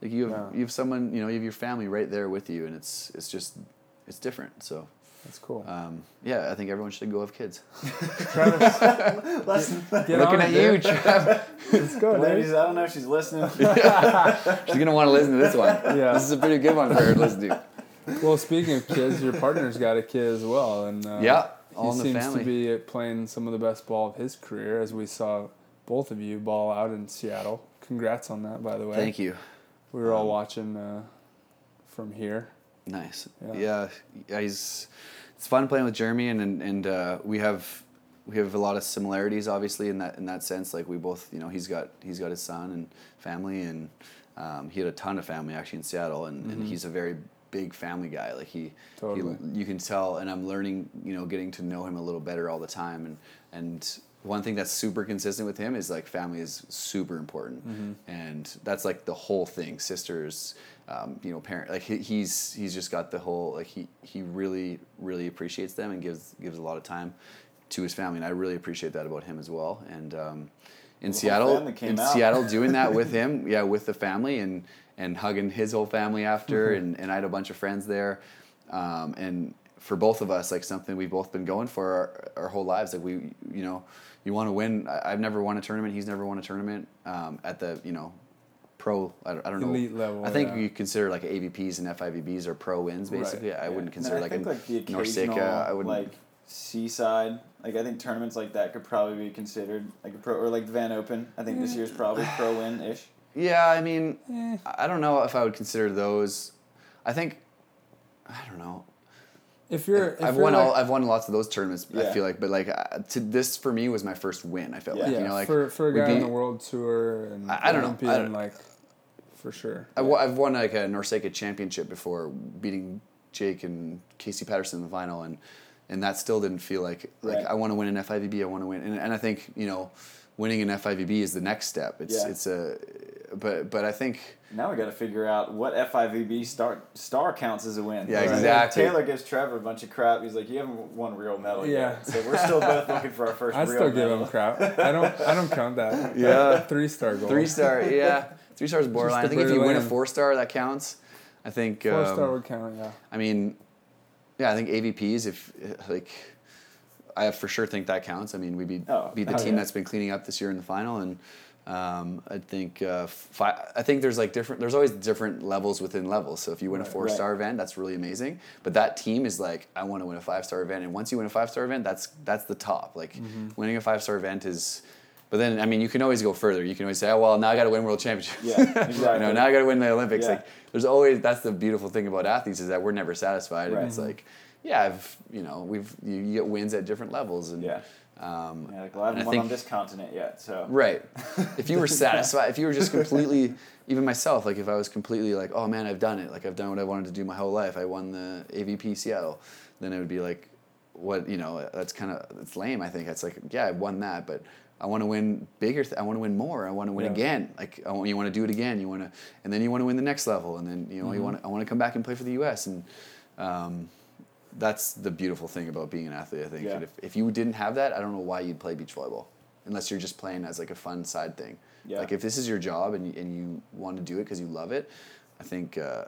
Like you have Yeah. you have someone you know you have your family right there with you, and it's it's just it's different. So That's cool. um, yeah, I think everyone should go have kids. Travis, Let's, get Looking on at it, you, dude. Trav. Let's go, ladies, dude. I don't know if she's listening. She's gonna want to listen to this one. Yeah. This is a pretty good one for her to listen to. Well, speaking of kids, your partner's got a kid as well, and uh, Yeah, all he in the seems family. to be playing some of the best ball of his career, as we saw both of you ball out in Seattle. Congrats on that, by the way. Thank you. We were all watching uh, from here. Nice. Yeah. Yeah. he's. It's fun playing with Jeremy, and and, and uh, we have we have a lot of similarities, obviously, in that in that sense. Like we both, you know, he's got he's got his son and family, and um, he had a ton of family actually in Seattle, and, and he's a very big family guy. Like he, Totally. he, you can tell, and I'm learning, you know, getting to know him a little better all the time, and and. One thing that's super consistent with him is like family is super important, and that's like the whole thing. Sisters, um, you know, parent. Like he, he's he's just got the whole like he he really really appreciates them and gives gives a lot of time to his family, and I really appreciate that about him as well. And um, in whole Seattle, in out. Seattle, doing that with him, yeah, with the family and and hugging his whole family after, and, and I had a bunch of friends there, um, and for both of us, like something we've both been going for our, our whole lives. Like we, you know, you want to win. I, I've never won a tournament. He's never won a tournament um, at the you know pro. I don't, I don't know. Elite level, I think yeah. you consider like AVPs and FIVBs are pro wins Right. basically. I Yeah. wouldn't And consider I like think a like the NORCECA. I wouldn't. like seaside. Like I think tournaments like that could probably be considered like a pro or like the Van Open. I think this year's probably pro win ish. Yeah, I mean, Eh. I don't know if I would consider those. I think, I don't know. If you're, if I've you're won like, all. I've won lots of those tournaments. I feel like, but like uh, to this for me was my first win. I felt Yeah. like you know like for for a we'd guy on the world tour and I- I don't know. I don't- like for sure. I wa- I've won like a NORCECA championship before, beating Jake and Casey Patterson in the final, and and that still didn't feel like like Right. I want to win an FIVB. I want to win, and, and I think you know, winning an FIVB is the next step. It's Yeah. it's a, but but I think Now we got to figure out what FIVB star star counts as a win. Yeah, Right? exactly. Taylor gives Trevor a bunch of crap. He's like, you haven't won real medal Yeah. yet. So we're still both looking for our first I real still give him crap. I don't. I don't count that. Yeah. Three star goal. Three star, yeah. Three stars borderline. I the think if you win a four star, that counts. I think. Four um, star would count. Yeah. I mean, yeah, I think AVPs. If like, I for sure think that counts. I mean, we beat Oh, beat the oh, team yeah. that's been cleaning up this year in the final, and um, I think uh, fi- I think there's like different. There's always different levels within levels. So if you win a four star event, that's really amazing. But that team is like, I want to win a five star event, and once you win a five star event, that's that's the top. Like Mm-hmm. winning a five star event is. But then, I mean, you can always go further. You can always say, "Oh, well, now I got to win world championships." Yeah, you know, now I got to win the Olympics. Yeah. Like, there's always that's the beautiful thing about athletes is that we're never satisfied. Right. And it's like, yeah, I've you know we've you, you get wins at different levels and Yeah. um, Yeah, like, well, I haven't I won on this continent yet, so. right. if you were satisfied, if you were just completely, even myself, like if I was completely like, oh man, I've done it. Like I've done what I wanted to do my whole life. I won the AVP Seattle. Then it would be like, what you know? That's kind of it's lame. I think it's like, yeah, I won that, but. I want to win bigger. Th- I want to win more. I want to win Yeah. again. Like I want, you want to do it again. You want to, and then you want to win the next level. And then you know you want. To, I want to come back and play for the U.S. And um, that's the beautiful thing about being an athlete. I think. Yeah. If, if you didn't have that, I don't know why you'd play beach volleyball, unless you're just playing as like a fun side thing. Yeah. Like if this is your job and you, and you want to do it because you love it, I think uh,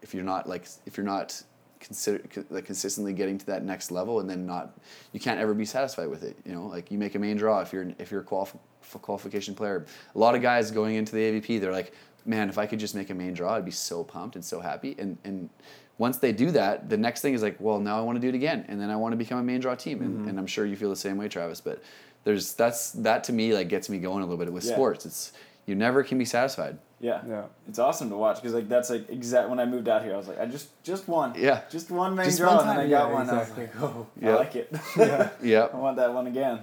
if you're not like if you're not consider like consistently getting to that next level and then not you can't ever be satisfied with it. You know, like you make a main draw if you're if you're a qualif- qualification player. A lot of guys going into the AVP, they're like, man, if I could just make a main draw, I'd be so pumped and so happy. And and once they do that, the next thing is like, well, now I want to do it again, and then I want to become a main draw team. And, mm-hmm. and I'm sure you feel the same way, Travis. But there's that's that to me like gets me going a little bit with Yeah. sports. It's you never can be satisfied. Yeah. Yeah. It's awesome to watch because like that's like exact when I moved out here I was like I just just one Yeah. just one main Just draw one and I time. got Yeah, one exactly. I was like oh Yeah. I like it Yeah. Yeah. I want that one again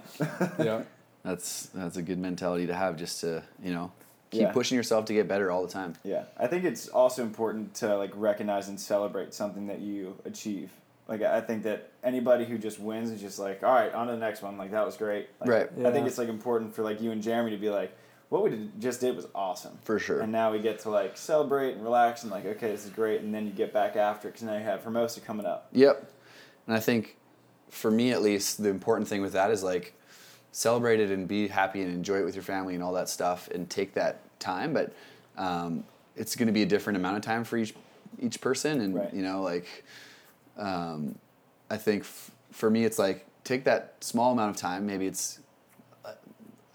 yeah. That's that's a good mentality to have, just to you know keep Yeah. pushing yourself to get better all the time. yeah I think it's also important to like recognize and celebrate something that you achieve like I think that anybody who just wins is just like all right on to the next one like that was great like, Right. I think it's like important for like you and Jeremy to be like what we did, just did was awesome For sure. and now we get to like celebrate and relax and like okay this is great and then you get back after because now you have Hermosa coming up Yep. And I think for me at least, the important thing with that is like celebrate it and be happy and enjoy it with your family and all that stuff and take that time. But um, it's going to be a different amount of time for each each person. And, Right. you know, like um, I think f- for me, it's like take that small amount of time. Maybe it's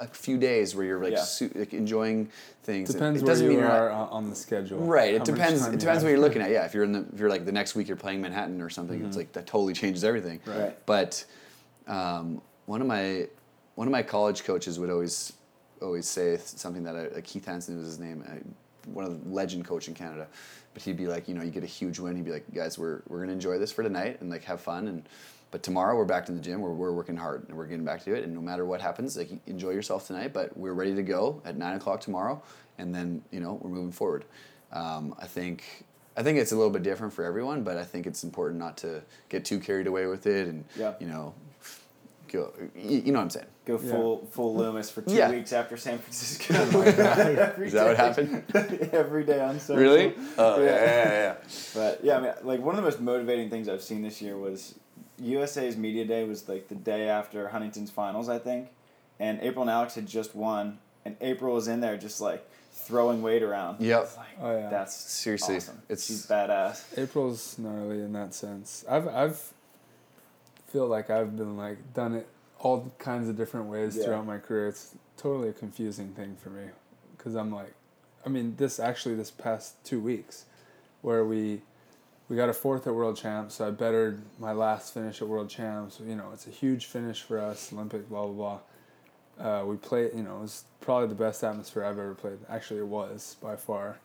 a few days where you're like, Yeah. su- like enjoying things. Depends it where doesn't you mean you're not- are on on the schedule. Right. It depends. time It depends have. what you're looking at. Yeah. If you're in the, if you're like the next week you're playing Manhattan or something, it's like that totally changes everything. Right. But um, one of my one of my college coaches would always always say something that I, like Keith Hansen was his name, I, one of the legend coach in Canada. But he'd be like, you know, you get a huge win. He'd be like, guys, we're we're gonna enjoy this for tonight and like have fun and. But tomorrow we're back to the gym. We're, we're working hard and we're getting back to it. And no matter what happens, like enjoy yourself tonight. But we're ready to go at nine o'clock tomorrow, and then you know we're moving forward. Um, I think I think it's a little bit different for everyone, but I think it's important not to get too carried away with it, and Yeah. you know, go. You, you know what I'm saying? Go Yeah. full full Loomis for two Yeah. weeks after San Francisco. Is that what happened? Every day on social. Really? Oh Yeah. yeah, yeah, yeah. But yeah, I mean, like one of the most motivating things I've seen this year was USA's media day was like the day after Huntington's finals, I think, and April and Alix had just won, and April was in there just like throwing weight around. Yep. Like, Oh, yeah. That's Seriously, awesome. it's- she's badass. April's gnarly in that sense. I've I've feel like I've been like done it all kinds of different ways Yeah. throughout my career. It's totally a confusing thing for me because I'm like, I mean, this actually this past two weeks, where we we got a fourth at World Champs, so I bettered my last finish at World Champs. You know, it's a huge finish for us, Olympic, blah blah blah. Uh, we played, you know, it was probably the best atmosphere I've ever played. Actually, it was by far.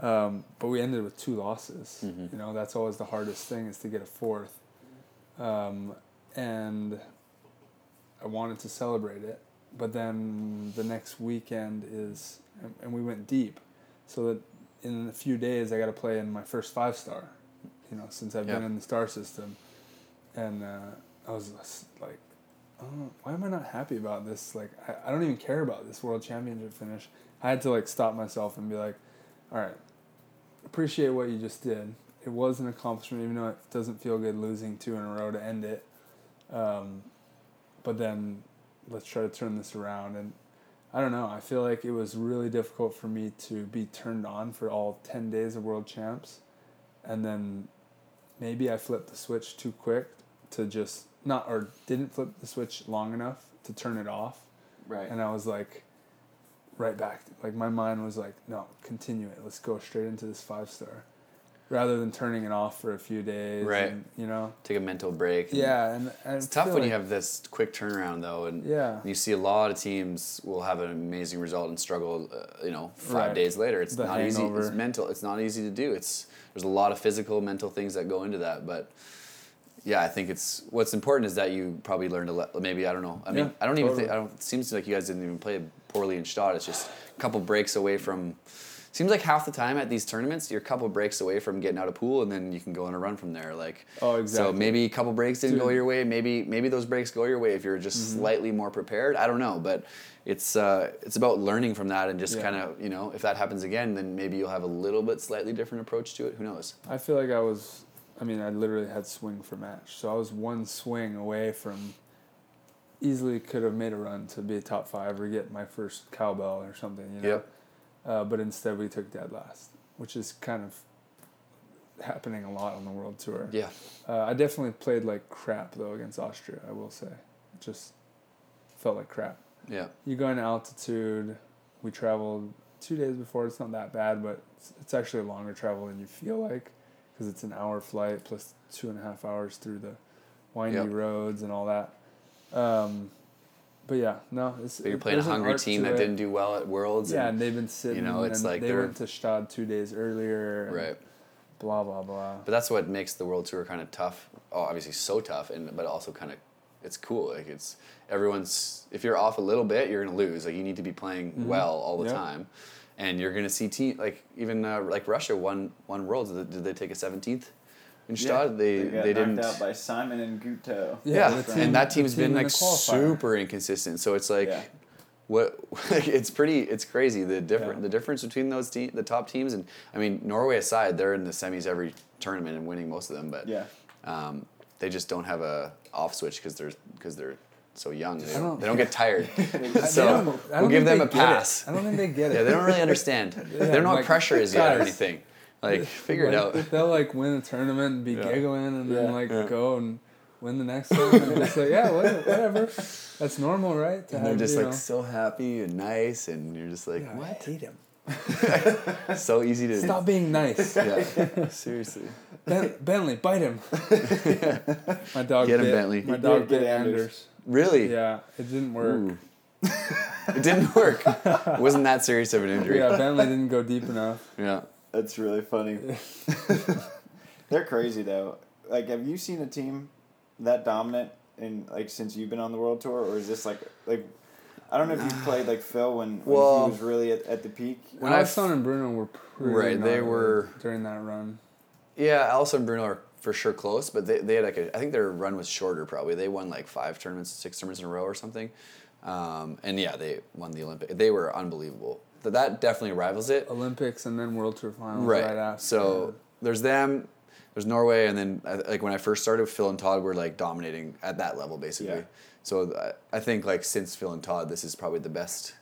Um, but we ended with two losses. Mhm. You know, that's always the hardest thing is to get a fourth. Um, and I wanted to celebrate it, but then the next weekend is, and, and we went deep, so that in a few days I got to play in my first five star. You know, since I've been in the star system, and uh, I was like, oh, why am I not happy about this? Like, I, I don't even care about this world championship finish. I had to like stop myself and be like, all right, appreciate what you just did. It was an accomplishment, even though it doesn't feel good losing two in a row to end it. Um, but then let's try to turn this around. And I don't know. I feel like it was really difficult for me to be turned on for all 10 days of world champs. And then maybe I flipped the switch too quick to just not, or didn't flip the switch long enough to turn it off. Right. And I was like, right back. Like my mind was like, no, continue it. Let's go straight into this five star, rather than turning it off for a few days. Right. And, you know. Take a mental break. and- Yeah, and, and It's tough when you have this quick turnaround though, and Yeah. you see a lot of teams will have an amazing result and struggle. Uh, you know, five Right. days later, it's The not easy. It's mental. It's not easy to do. It's there's a lot of physical, mental things that go into that, but. Yeah, I think it's what's important is that you probably learn to let. Maybe I don't know. I mean, Yeah, I don't even totally. think. I don't. It seems like you guys didn't even play poorly in Gstaad. It's just a couple breaks away from. Seems like half the time at these tournaments, you're a couple breaks away from getting out of pool, and then you can go on a run from there. Like, Oh, exactly. So maybe a couple breaks didn't go your way. Maybe maybe those breaks go your way if you're just Mm-hmm. slightly more prepared. I don't know, but it's uh, it's about learning from that and just Yeah. kind of you know if that happens again, then maybe you'll have a little bit slightly different approach to it. Who knows? I feel like I was, I mean, I literally had swing for match. So I was one swing away from easily could have made a run to be a top five or get my first cowbell or something, you know? Yep. Uh, but instead we took dead last, which is kind of happening a lot on the world tour. Yeah. Uh, I definitely played like crap though against Austria, I will say. It just felt like crap. Yeah. You go into altitude. We traveled two days before. It's not that bad, but it's, it's actually a longer travel than you feel like because it's an hour flight plus two and a half hours through the windy Yep. roads and all that. Um, but yeah, no, it's. But you're playing a hungry team that it. didn't do well at Worlds. Yeah, and- and they've been sitting. You know, it's and like they went to Gstaad two days earlier. right. Blah blah blah. But that's what makes the World Tour kind of tough. Oh, obviously so tough, and but also kind of it's cool. Like it's everyone's. If you're off a little bit, you're gonna lose. Like you need to be playing well all the Mm-hmm. Yep. time, and you're gonna see team like even uh, like Russia won won Worlds. Did did they take a seventeenth in Gstaad? they got they, didn't. out by Saymon and Guto. yeah, the team- and that the team's team been like super inconsistent. So it's like. Yeah. What it's pretty it's crazy the different Yeah. the difference between those te- the top teams and I mean Norway aside they're in the semis every tournament and winning most of them but Yeah. um, they just don't have a off switch because they're because they're so young. They don't, don't- they don't get tired. So don't- I we'll give them a they get it. pass. I don't think they get it. Yeah, they don't really understand. they don't know what like, pressure is yet or anything. Like figure it out. They'll like win a tournament and be Yeah. giggling and then like Yeah. go and win the next one and just like yeah whatever. That's normal, right? To And they're have, just like know- so happy and nice, and you're just like, Yeah, I what? hate him. So easy to. Stop being nice. Yeah, seriously. Ben- Bentley, bite him. my dog Get him, bit. Bentley. My He dog did bit Anders. Anders. Really? Yeah, it didn't work. Ooh. it didn't work. It wasn't that serious of an injury. Yeah, Bentley didn't go deep enough. Yeah. That's really funny. They're crazy though. Like, have you seen a team that dominant in like since you've been on the world tour, or is this like like? I don't know if you played like Phil when, when Well- he was really at, at the peak. When I Alison and Bruno were pretty Right, they were- during that run. Yeah, Alison and Bruno are for sure close, but they, they had like a, I think their run was shorter probably. They won like five tournaments, six tournaments in a row or something. Um, and yeah, they won the Olympic. They were unbelievable. That that definitely rivals it. Olympics and then World Tour finals Right. right, after. So there's them, there's Norway, and then uh, like when I first started, Phil and Todd were like dominating at that level basically. Yeah. So I- I think like since Phil and Todd, this is probably the best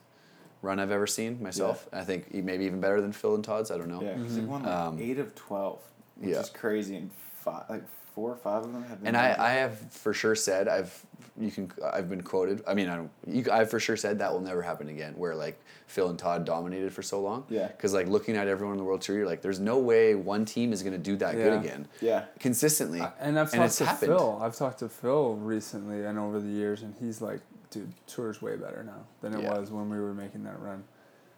run I've ever seen myself. I think e- maybe even better than Phil and Todd's. I don't know. Yeah, because they won like Um, eight of twelve, which yeah. is crazy, and five, like four or five of them have been. And I. I have for sure said I've you can I've been quoted. I mean I you, I've for sure said that will never happen again. Where like Phil and Todd dominated for so long. Yeah. Because like looking at everyone in the world tour, you're like, there's no way one team is gonna do that good again. yeah, Consistently. And I've And talked it's to happened. Phil. I've talked to Phil recently and over the years, and he's like, "Dude, tour's way better now than it Yeah. was when we were making that run.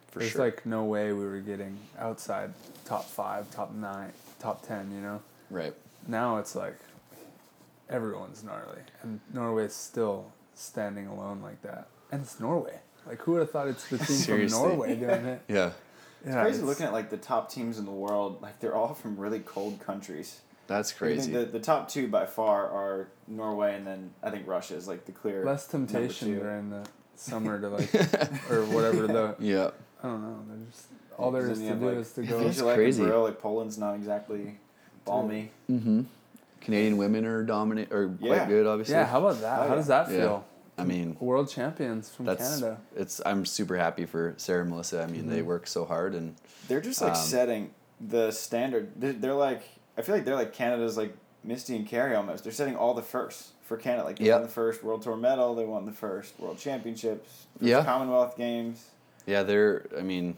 for sure. There's sure. like no way we were getting outside top five, top nine, top ten. You know. right. Now it's like everyone's gnarly, and Norway's still standing alone like that. And it's Norway. Like who would have thought it's the team from Norway doing it? Yeah. Yeah, crazy looking at like the top teams in the world. Like they're all from really cold countries. That's crazy. The, the top two by far are Norway, and then I think Russia is like the clear. less temptation during the summer to like or whatever the yeah. I don't know. They're just all there Because is then to do like, is to go. you That's like crazy. like Poland's not exactly balmy. Mm-hmm. Canadian women are dominant or Yeah. quite good, obviously. Yeah, how about that? Oh, how yeah. does that Yeah. feel? I mean, world champions from that's Canada. it's. I'm super happy for Sarah and Melissa. I mean, they work so hard and They're just like Um, setting the standard. They're, they're like I feel like they're like Canada's like Misty and Kerri almost. They're setting all the firsts for Canada. Like they Yep. won the first World Tour medal. They won the first World Championships. First Yeah. Commonwealth Games. Yeah, they're. I mean,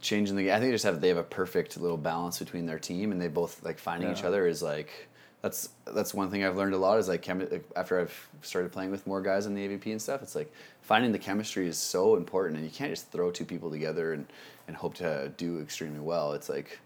changing the. I think they just have they have a perfect little balance between their team, and they both like finding each other is like. That's that's one thing I've learned a lot is like chemi- like, after I've started playing with more guys in the AVP and stuff. It's like finding the chemistry is so important, and you can't just throw two people together and and hope to do extremely well. It's like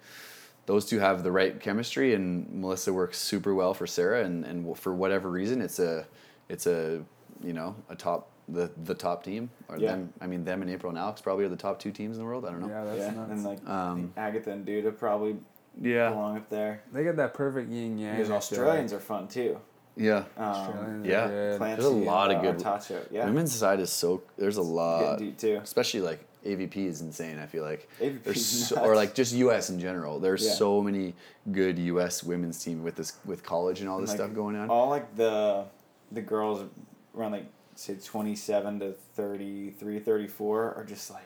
those two have the right chemistry, and Melissa works super well for Sarah, and and for whatever reason, it's a it's a you know a top the the top team or Yeah. them. I mean them and April and Alix probably are the top two teams in the world. I don't know. Yeah, that's yeah, nuts. and like Um, Agatha and Duda probably Yeah. belong up there. they got that perfect yin yang. Because Australians are fun too. Yeah. Um, Australians yeah. are. Clancy There's a lot and, of uh, good- Artacho. Yeah, Women's side is so there's a lot, deep too. especially like AVP is insane. I feel like AVP there's so, or like just US in general. There's Yeah. so many good US women's team with this with college and all this Like, stuff going on. All like the the girls around like say 27 to 33, 34 are just like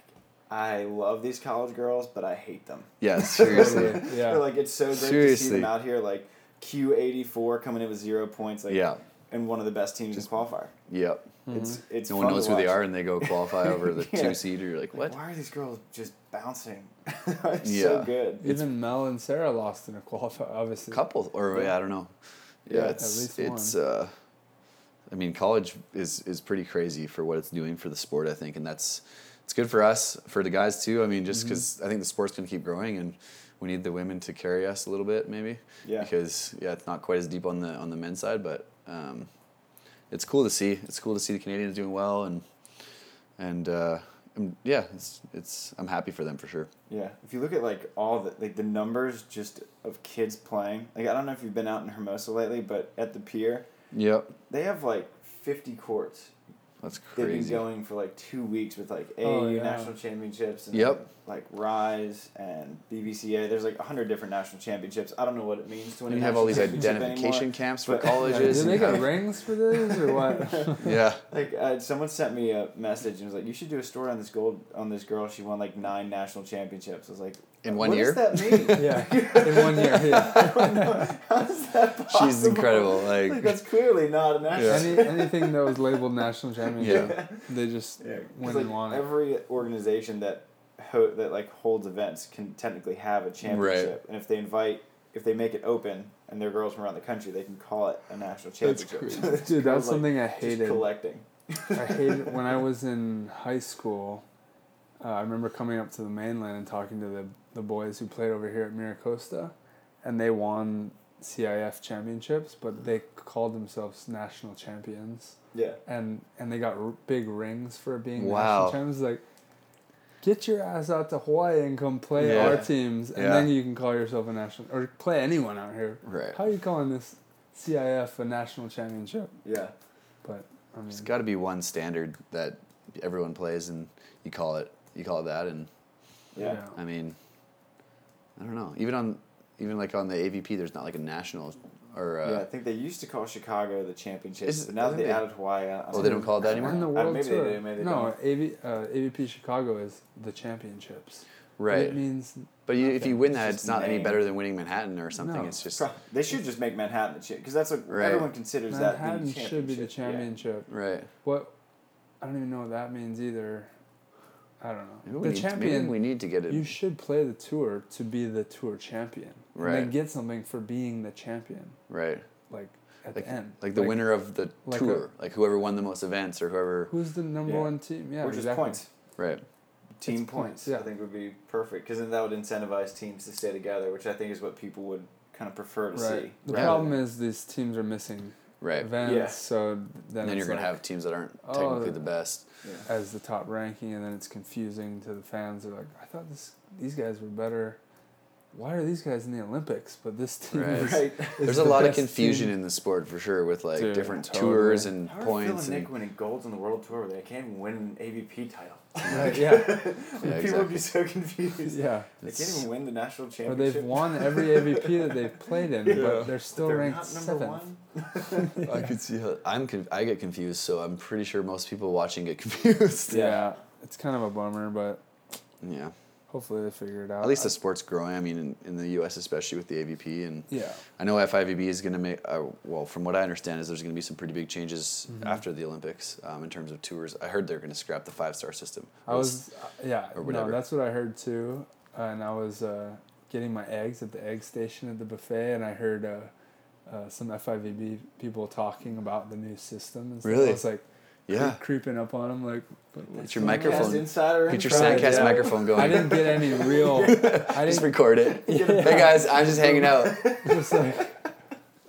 I love these college girls, but I hate them. yeah, seriously. Yeah. They're like it's so great to see them out here like Q eighty four coming in with zero points like yeah. and one of the best teams in qualifier. Yep. It's it's No one fun knows to who they are and they go qualify over the Yeah. two seed. You're like, Like, what? why are these girls just bouncing? it's Yeah. so good. Even Mel and Sarah lost in a qualifier, obviously. couple or yeah, I don't know. Yeah, Yeah, at it's least it's. Uh, I mean, college is is pretty crazy for what it's doing for the sport. I think, and that's it's good for us for the guys too. I mean, just Mm-hmm. because I think the sport's gonna keep growing, and we need the women to carry us a little bit, maybe. Yeah. Because yeah, it's not quite as deep on the on the men's side, but um, it's cool to see. It's cool to see the Canadians doing well, and and uh, um, yeah, it's it's I'm happy for them for sure. Yeah, if you look at like all the like the numbers just of kids playing, like I don't know if you've been out in Hermosa lately, but at the pier, Yep, they have like fifty courts. that's crazy. They've been going for like two weeks with like AAU Oh, yeah. national championships and Yep. like Rise and BVCA. There's like a hundred different national championships. I don't know what it means to win. And a you have all these identification anymore. camps for but- colleges. Did they and- got rings for this or what? yeah. Like uh, someone sent me a message and was like, "You should do a story on this gold on this girl. She won like nine national championships." I was like, In one what year? does that mean? yeah, in one year. Yeah. I don't know. How is that possible? She's incredible. Like Like, that's clearly not a national. Any anything that was labeled national championship, Yeah. they just Yeah, 'cause, win like and won it. every organization that ho- that like holds events can technically have a championship, and if they invite, if they make it open, and they're girls from around the country, they can call it a national That's championship. crazy. So Dude, that's like, something I just hated. collecting. I hated when I was in high school. Uh, I remember coming up to the mainland and talking to the, the boys who played over here at Miracosta, and they won CIF championships, but they called themselves national champions, Yeah. and and they got r- big rings for being Wow. national champions. Like, get your ass out to Hawaii and come play Yeah. our teams, and Yeah. then you can call yourself a national or play anyone out here. right. How are you calling this CIF a national championship? Yeah. But I mean, There's got to be one standard that everyone plays, and you call it you call it that. And Yeah. I mean, I don't know. Even on even like on the AVP, there's not like a national or uh, yeah, I think they used to call Chicago the championships, Is- but now that they they- added Hawaii, I, I oh, they don't call it that anymore. And the Uh, World maybe they Tour. do, maybe they no. AV, uh, AVP Chicago is the championships. right. It means but you, if you win that, just it's not any better than winning Manhattan or something. No. It's just They should just make Manhattan the because that's what Right. everyone considers that Manhattan should be the championship. Yeah. championship. right. What? I don't even know what that means either. I don't know. Maybe the need, maybe champion. we need to get it. you should play the tour to be the tour champion. And Right. then get something for being the champion. right. Like at Like, the end. like the winner of the like tour, like whoever won the most events or whoever. Who's the number Yeah. one team? Yeah, or just exactly. points. Right. Team It's points, points, yeah. I think would be perfect because then that would incentivize teams to stay together, which I think is what people would kind of prefer to Right. see. The Right. problem is these teams are missing Right. events, Yeah. so then, then you're gonna have teams that aren't Oh, technically the- the best. Yeah. as the top ranking, and then it's confusing to the fans. They're like, I thought this these guys were better. Why are these guys in the Olympics? But this team Right. is, Right. is There's a the lot of confusion team. in the sport for sure with like Dude, different totally. tours and How are Phil points and and Nick winning golds on the world tour? They can't even win an AVP title. Right, yeah, People would be so confused. yeah. They can't even win the national championship. Or championship. they've won every AVP that they've played in, but they're still They're ranked number seventh. one. I could see how I'm. Conf- I get confused, so I'm pretty sure most people watching get confused. Yeah, it's kind of a bummer, but Yeah. Hopefully they figure it out. At least the sport's growing. I mean, in, in the U.S. especially with the AVP, and yeah, I know FIVB is going to make. Uh, well, from what I understand, is there's going to be some pretty big changes Mm-hmm. after the Olympics um, in terms of tours. I heard they're going to scrap the five star system. I was uh, yeah, no, that's what I heard too, and I was uh, getting my eggs at the egg station at the buffet, and I heard uh, uh, some FIVB people talking about the new system. And stuff. Really? I was like, Yeah. creeping up on them like. "But what's It's your microphone. Insider. Get your info. Sandcast yeah. microphone going. I didn't get any real. I Just didn't record it. Hey guys, I'm just hanging out. just like.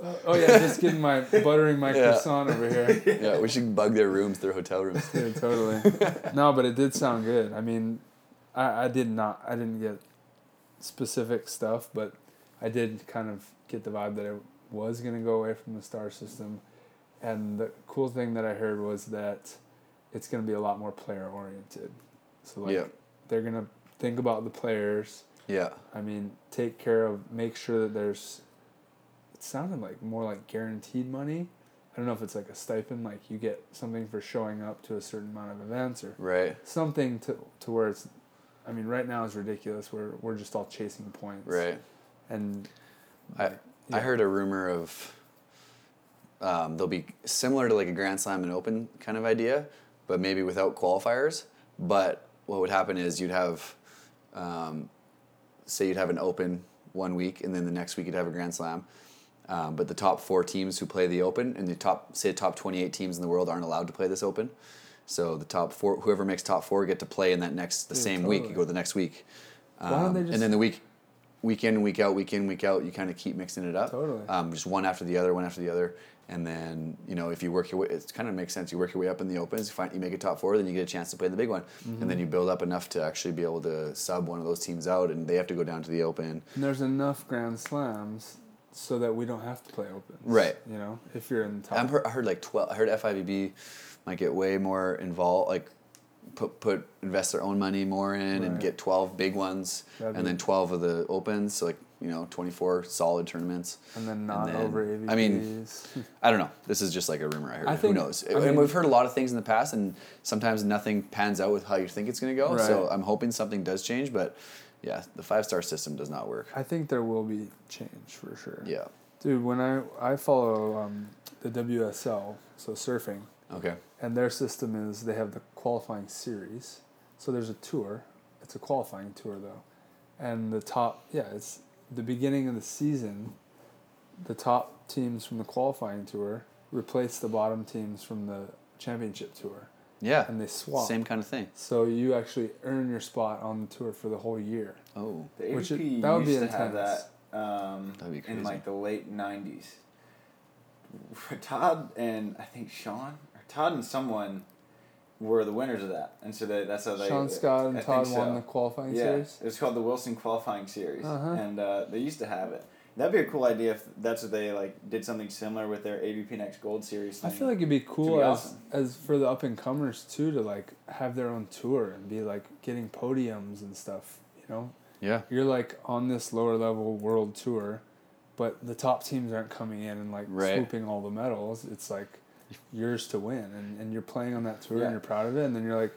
uh, oh yeah, just getting my buttering my Yeah. croissant over here. Yeah, we should bug their rooms, their hotel rooms. Yeah, totally. no, but it did sound good. I mean, I, I did not, I didn't get specific stuff, but I did kind of get the vibe that it was going to go away from the star system. And the cool thing that I heard was that it's going to be a lot more player oriented. So, like, Yeah. they're going to think about the players. Yeah. I mean, take care of, make sure that there's, it sounded like more like guaranteed money. I don't know if it's like a stipend, like you get something for showing up to a certain amount of events or Right. something to, to where it's, I mean, right now is ridiculous. We're, we're just all chasing points. Right. And I I heard a rumor of um, they'll be similar to like a Grand Slam and Open kind of idea, but maybe without qualifiers. But what would happen is you'd have, um, say, you'd have an Open one week, and then the next week you'd have a Grand Slam. Um, but the top four teams who play the Open and the top, say, top 28 teams in the world aren't allowed to play this Open. So the top four, whoever makes top four, get to play in that next the Yeah, same week. totally. You go the next week, Why don't they Um, just- and then the week, week in, week out, week in, week out. You kind of keep mixing it up. Totally. Um, just one after the other, one after the other, and then you know if you work your way, it kind of makes sense. You work your way up in the opens, you find you make a top four, then you get a chance to play in the big one, and then mm-hmm. you build up enough to actually be able to sub one of those teams out, and they have to go down to the open. and there's enough Grand Slams so that we don't have to play opens. Right. You know, if you're in the top. I'm heard, I heard like twelve. I heard FIVB might get way more involved, like put put invest their own money more in and get twelve big ones, That'd and then twelve of the opens. So like you know twenty four solid tournaments. and then not then- over AVPs. I mean, I don't know. This is just like a rumor I heard. I Who knows? I and mean- we've heard a lot of things in the past, and sometimes nothing pans out with how you think it's going to go. So I'm hoping something does change. But yeah, the five star system does not work. I think there will be change for sure. Yeah. Dude, when I I follow um, the WSL, so surfing, Okay. and their system is they have the qualifying series. So there's a tour. It's a qualifying tour though, and the top yeah it's the beginning of the season. The top teams from the qualifying tour replace the bottom teams from the championship tour, Yeah. and they swap. Same kind of thing. So you actually earn your spot on the tour for the whole year. Oh. The Which it- that would be used to have intense. that um, That'd be crazy. in like the late '90s. Todd and I think Sean or Todd and someone were the winners of that, and so they, that's how they. Sean Scott and I Todd think won the qualifying yeah, series. it was called the Wilson Qualifying Series, Uh-huh. and uh, they used to have it. That'd be a cool idea if that's what they like did something similar with their AVP Next Gold Series. I feel like it'd be cool be as awesome. as for the up and comers too to like have their own tour and be like getting podiums and stuff. You know, Yeah. you're like on this lower level world tour, but the top teams aren't coming in and like Right. swooping all the medals. It's like yours to win, and, and you're playing on that tour Yeah. and you're proud of it, and then you're like.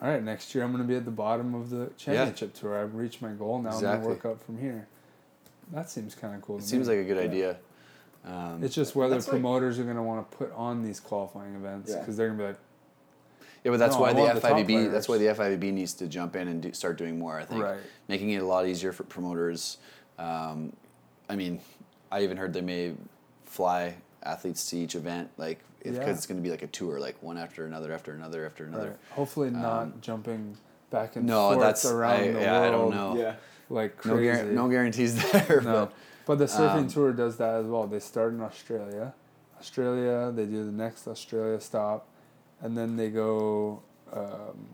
All right, next year I'm going to be at the bottom of the championship tour. I've reached my goal. Now I'm going to work up from here. That seems kind of cool. It to seems me. like a good Yeah. idea. Um, It's just whether That's like- promoters are going to want to put on these qualifying events Yeah. because they're going to be like, yeah, but that's No, why the want the FIVB. that's why the FIVB needs to jump in and do, start doing more. I think Right. making it a lot easier for promoters. Um, I mean, I even heard they may fly athletes to each event, like because Yeah. it's going to be like a tour, like one after another, after another, after another. Right. Hopefully not Um, jumping back and No, forth that's around I, the yeah, world I don't know. yeah. like No, crazy. no guarantees there. No. But But the surfing um, tour does that as well. They start in Australia. Australia, they do the next Australia stop, and then they go um,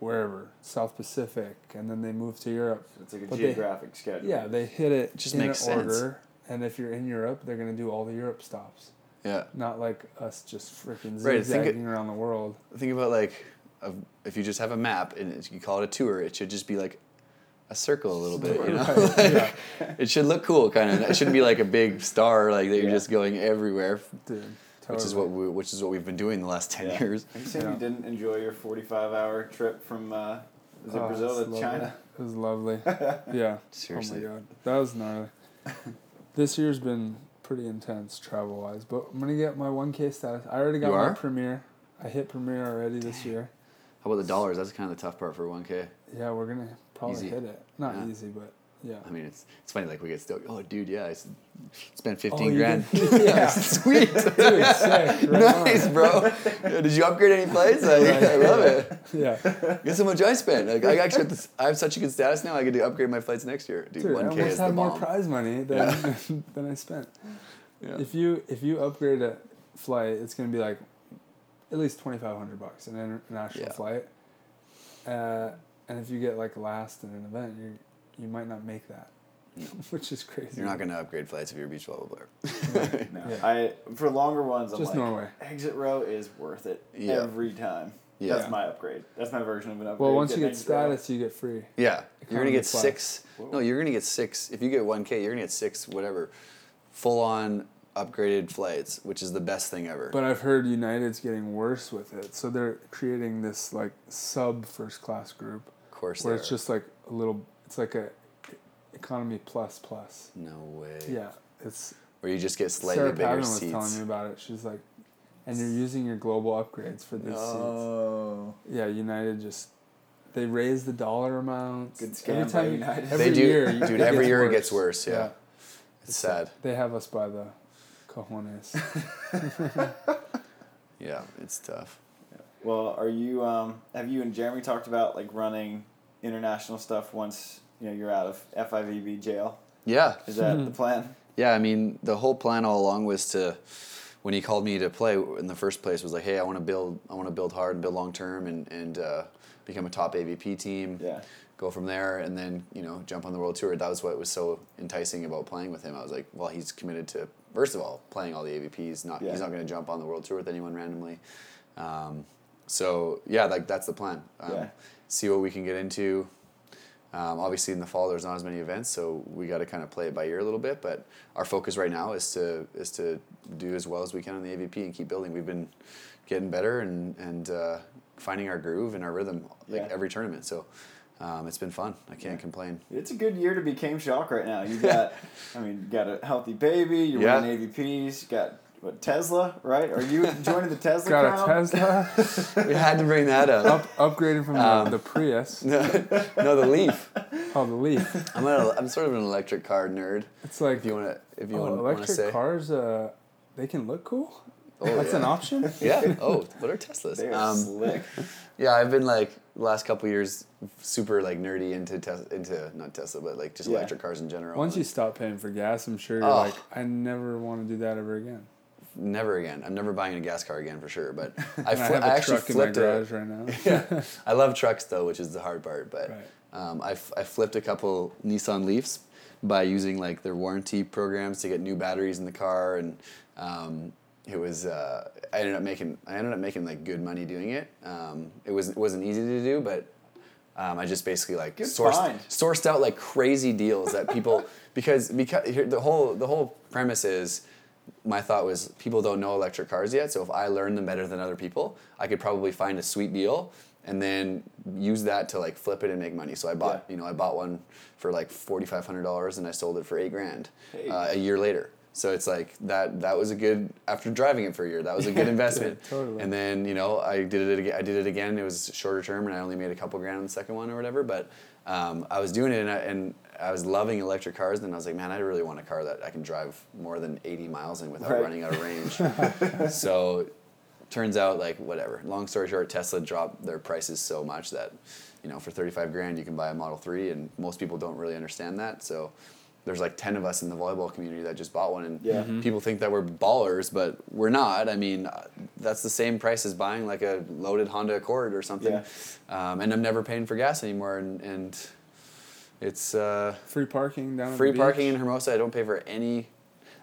wherever, South Pacific, and then they move to Europe. It's like a But they- geographic schedule. Yeah, they hit it Just in makes sense. order. And if you're in Europe, they're going to do all the Europe stops. Yeah, Not like us just freaking Right, think it- zigzagging around the world. think about like of if you just have a map and you call it a tour, it should just be like a circle a little bit, you know. Right, yeah. it should look cool, kind of. It shouldn't be like a big star, like that you're Yeah. just going everywhere, Dude, which is what we, which is what we've been doing the last ten Yeah. years. Are you saying Yeah. you didn't enjoy your 45 hour trip from uh, was it Oh, Brazil to lovely. China? It was lovely. yeah. Seriously. Oh my god, that was gnarly. this year's been pretty intense travel wise, but I'm gonna get my 1K status. I already got You my are? premier. I hit premiere already this year. How about the dollars? That's kind of the tough part for one k. Yeah, we're gonna probably Easy. hit it. Not Yeah. easy, but yeah. I mean, it's it's funny. Like we get stoked. Oh, dude, yeah, I spent Oh, fifteen you grand. yeah. Sweet. Dude, sick. Right nice, on. bro. Yeah, did you upgrade any plays? I, I love it. Yeah. Guess how much I spent? Like, I actually have, this, I have such a good status now. I get to upgrade my flights next year. Dude, one k almost is the had more prize money than than I spent. Yeah. If you if you upgrade a flight, it's gonna be like at least twenty five hundred bucks an international Yeah. flight. Uh, and if you get like last in an event, you you might not make that, which is crazy. You're not going to upgrade flights if you're a beach volleyball player. No. Yeah. I for longer ones, I'm Just like Norway. exit row is worth it Yeah. every time. Yeah. That's my upgrade. That's my version of an upgrade. Well, once you Get get exit row. status, you get free. Yeah, you're gonna get class. six. Whoa. No, you're gonna get six. If you get one K, you're gonna get six whatever, full on upgraded flights, which is the best thing ever. But I've heard United's getting worse with it, so they're creating this like sub first class group of course, where they it's are. just like a little. It's like a economy plus plus. no way. Yeah, it's Where you just get slightly Sarah bigger Pavan was seats. telling me about it. She's like, and you're using your global upgrades for these seats. Oh. Yeah, United just they raise the dollar amounts. Good scam every by time, you- United. Every They do- year, you- dude, it every gets year it gets worse, yeah. It's sad. They have us by the cojones. Yeah, it's tough. Well, are you? Um, have you and Jeremy talked about like running international stuff once you know you're out of FIVB jail? Yeah, Is that the plan? Yeah, I mean, the whole plan all along was to, when he called me to play in the first place, was like, hey, I want to build, I want to build hard and build long term and and uh, become a top AVP team. Yeah. Go from there and then you know jump on the world tour. That was what was so enticing about playing with him. I was like, well, he's committed to first of all playing all the AVPs. Not Yeah. he's not going to jump on the world tour with anyone randomly. Um, so yeah, like that's the plan. Um, Yeah. See what we can get into. Um, obviously, in the fall, there's not as many events, so we got to kind of play it by ear a little bit. But our focus right now is to is to do as well as we can on the AVP and keep building. We've been getting better and and uh, finding our groove and our rhythm like Yeah. every tournament. So um, it's been fun. I can't complain. It's a good year to be Chaim Schalk right now. You got, I mean, you got a healthy baby. You're Yeah. winning AVPs. You got what Tesla, right? Are you joining the Tesla Got a? Tesla, we had to bring that up. up, upgraded from the, Um, the Prius. no, no, the Leaf. Oh, the Leaf. I'm a, I'm sort of an electric car nerd. It's like If you want to, if you oh, want to electric say, cars. Uh, they can look cool. Oh, That's an option. yeah. Oh, what are Teslas? They're Um, slick. Yeah, I've been like last couple years super like nerdy into tes- into not Tesla, but like just Yeah. electric cars in general. Once you stop paying for gas, I'm sure you're Oh. like, I never want to do that ever again. Never again. I'm never buying a gas car again for sure. But I, And I fli- have a I actually in flipped a, garage right now. yeah, I love trucks though, which is the hard part. But Right. um, I, f- I flipped a couple Nissan Leafs by using like their warranty programs to get new batteries in the car, and um, it was uh, I ended up making I ended up making like good money doing it. Um, it was it wasn't easy to do, but um, I just basically like Good sourced find. sourced out like crazy deals that people because because here, the whole the whole premise is my thought was people don't know electric cars yet so if i learn them better than other people i could probably find a sweet deal and then use that to like flip it and make money so i bought Yeah. you know i bought one for like $4500 and i sold it for eight grand Hey. uh, a year later so it's like that that was a good after driving it for a year that was a good investment totally. and then you know i did it again i did it again it was shorter term and i only made a couple grand on the second one or whatever but um, i was doing it and I, and I was loving electric cars and i was like man i really want a car that i can drive more than 80 miles in without Right. running out of range. So turns out like whatever. Long story short tesla dropped their prices so much that you know for 35 grand you can buy a model 3 and most people don't really understand that. So there's like 10 of us in the volleyball community that just bought one and Yeah. Mhm. people think that we're ballers but we're not i mean uh, that's the same price as buying like a loaded honda accord or something Yeah. um, and i'm never paying for gas anymore and, and it's uh, Free parking down at free the beach. parking in hermosa i don't pay for any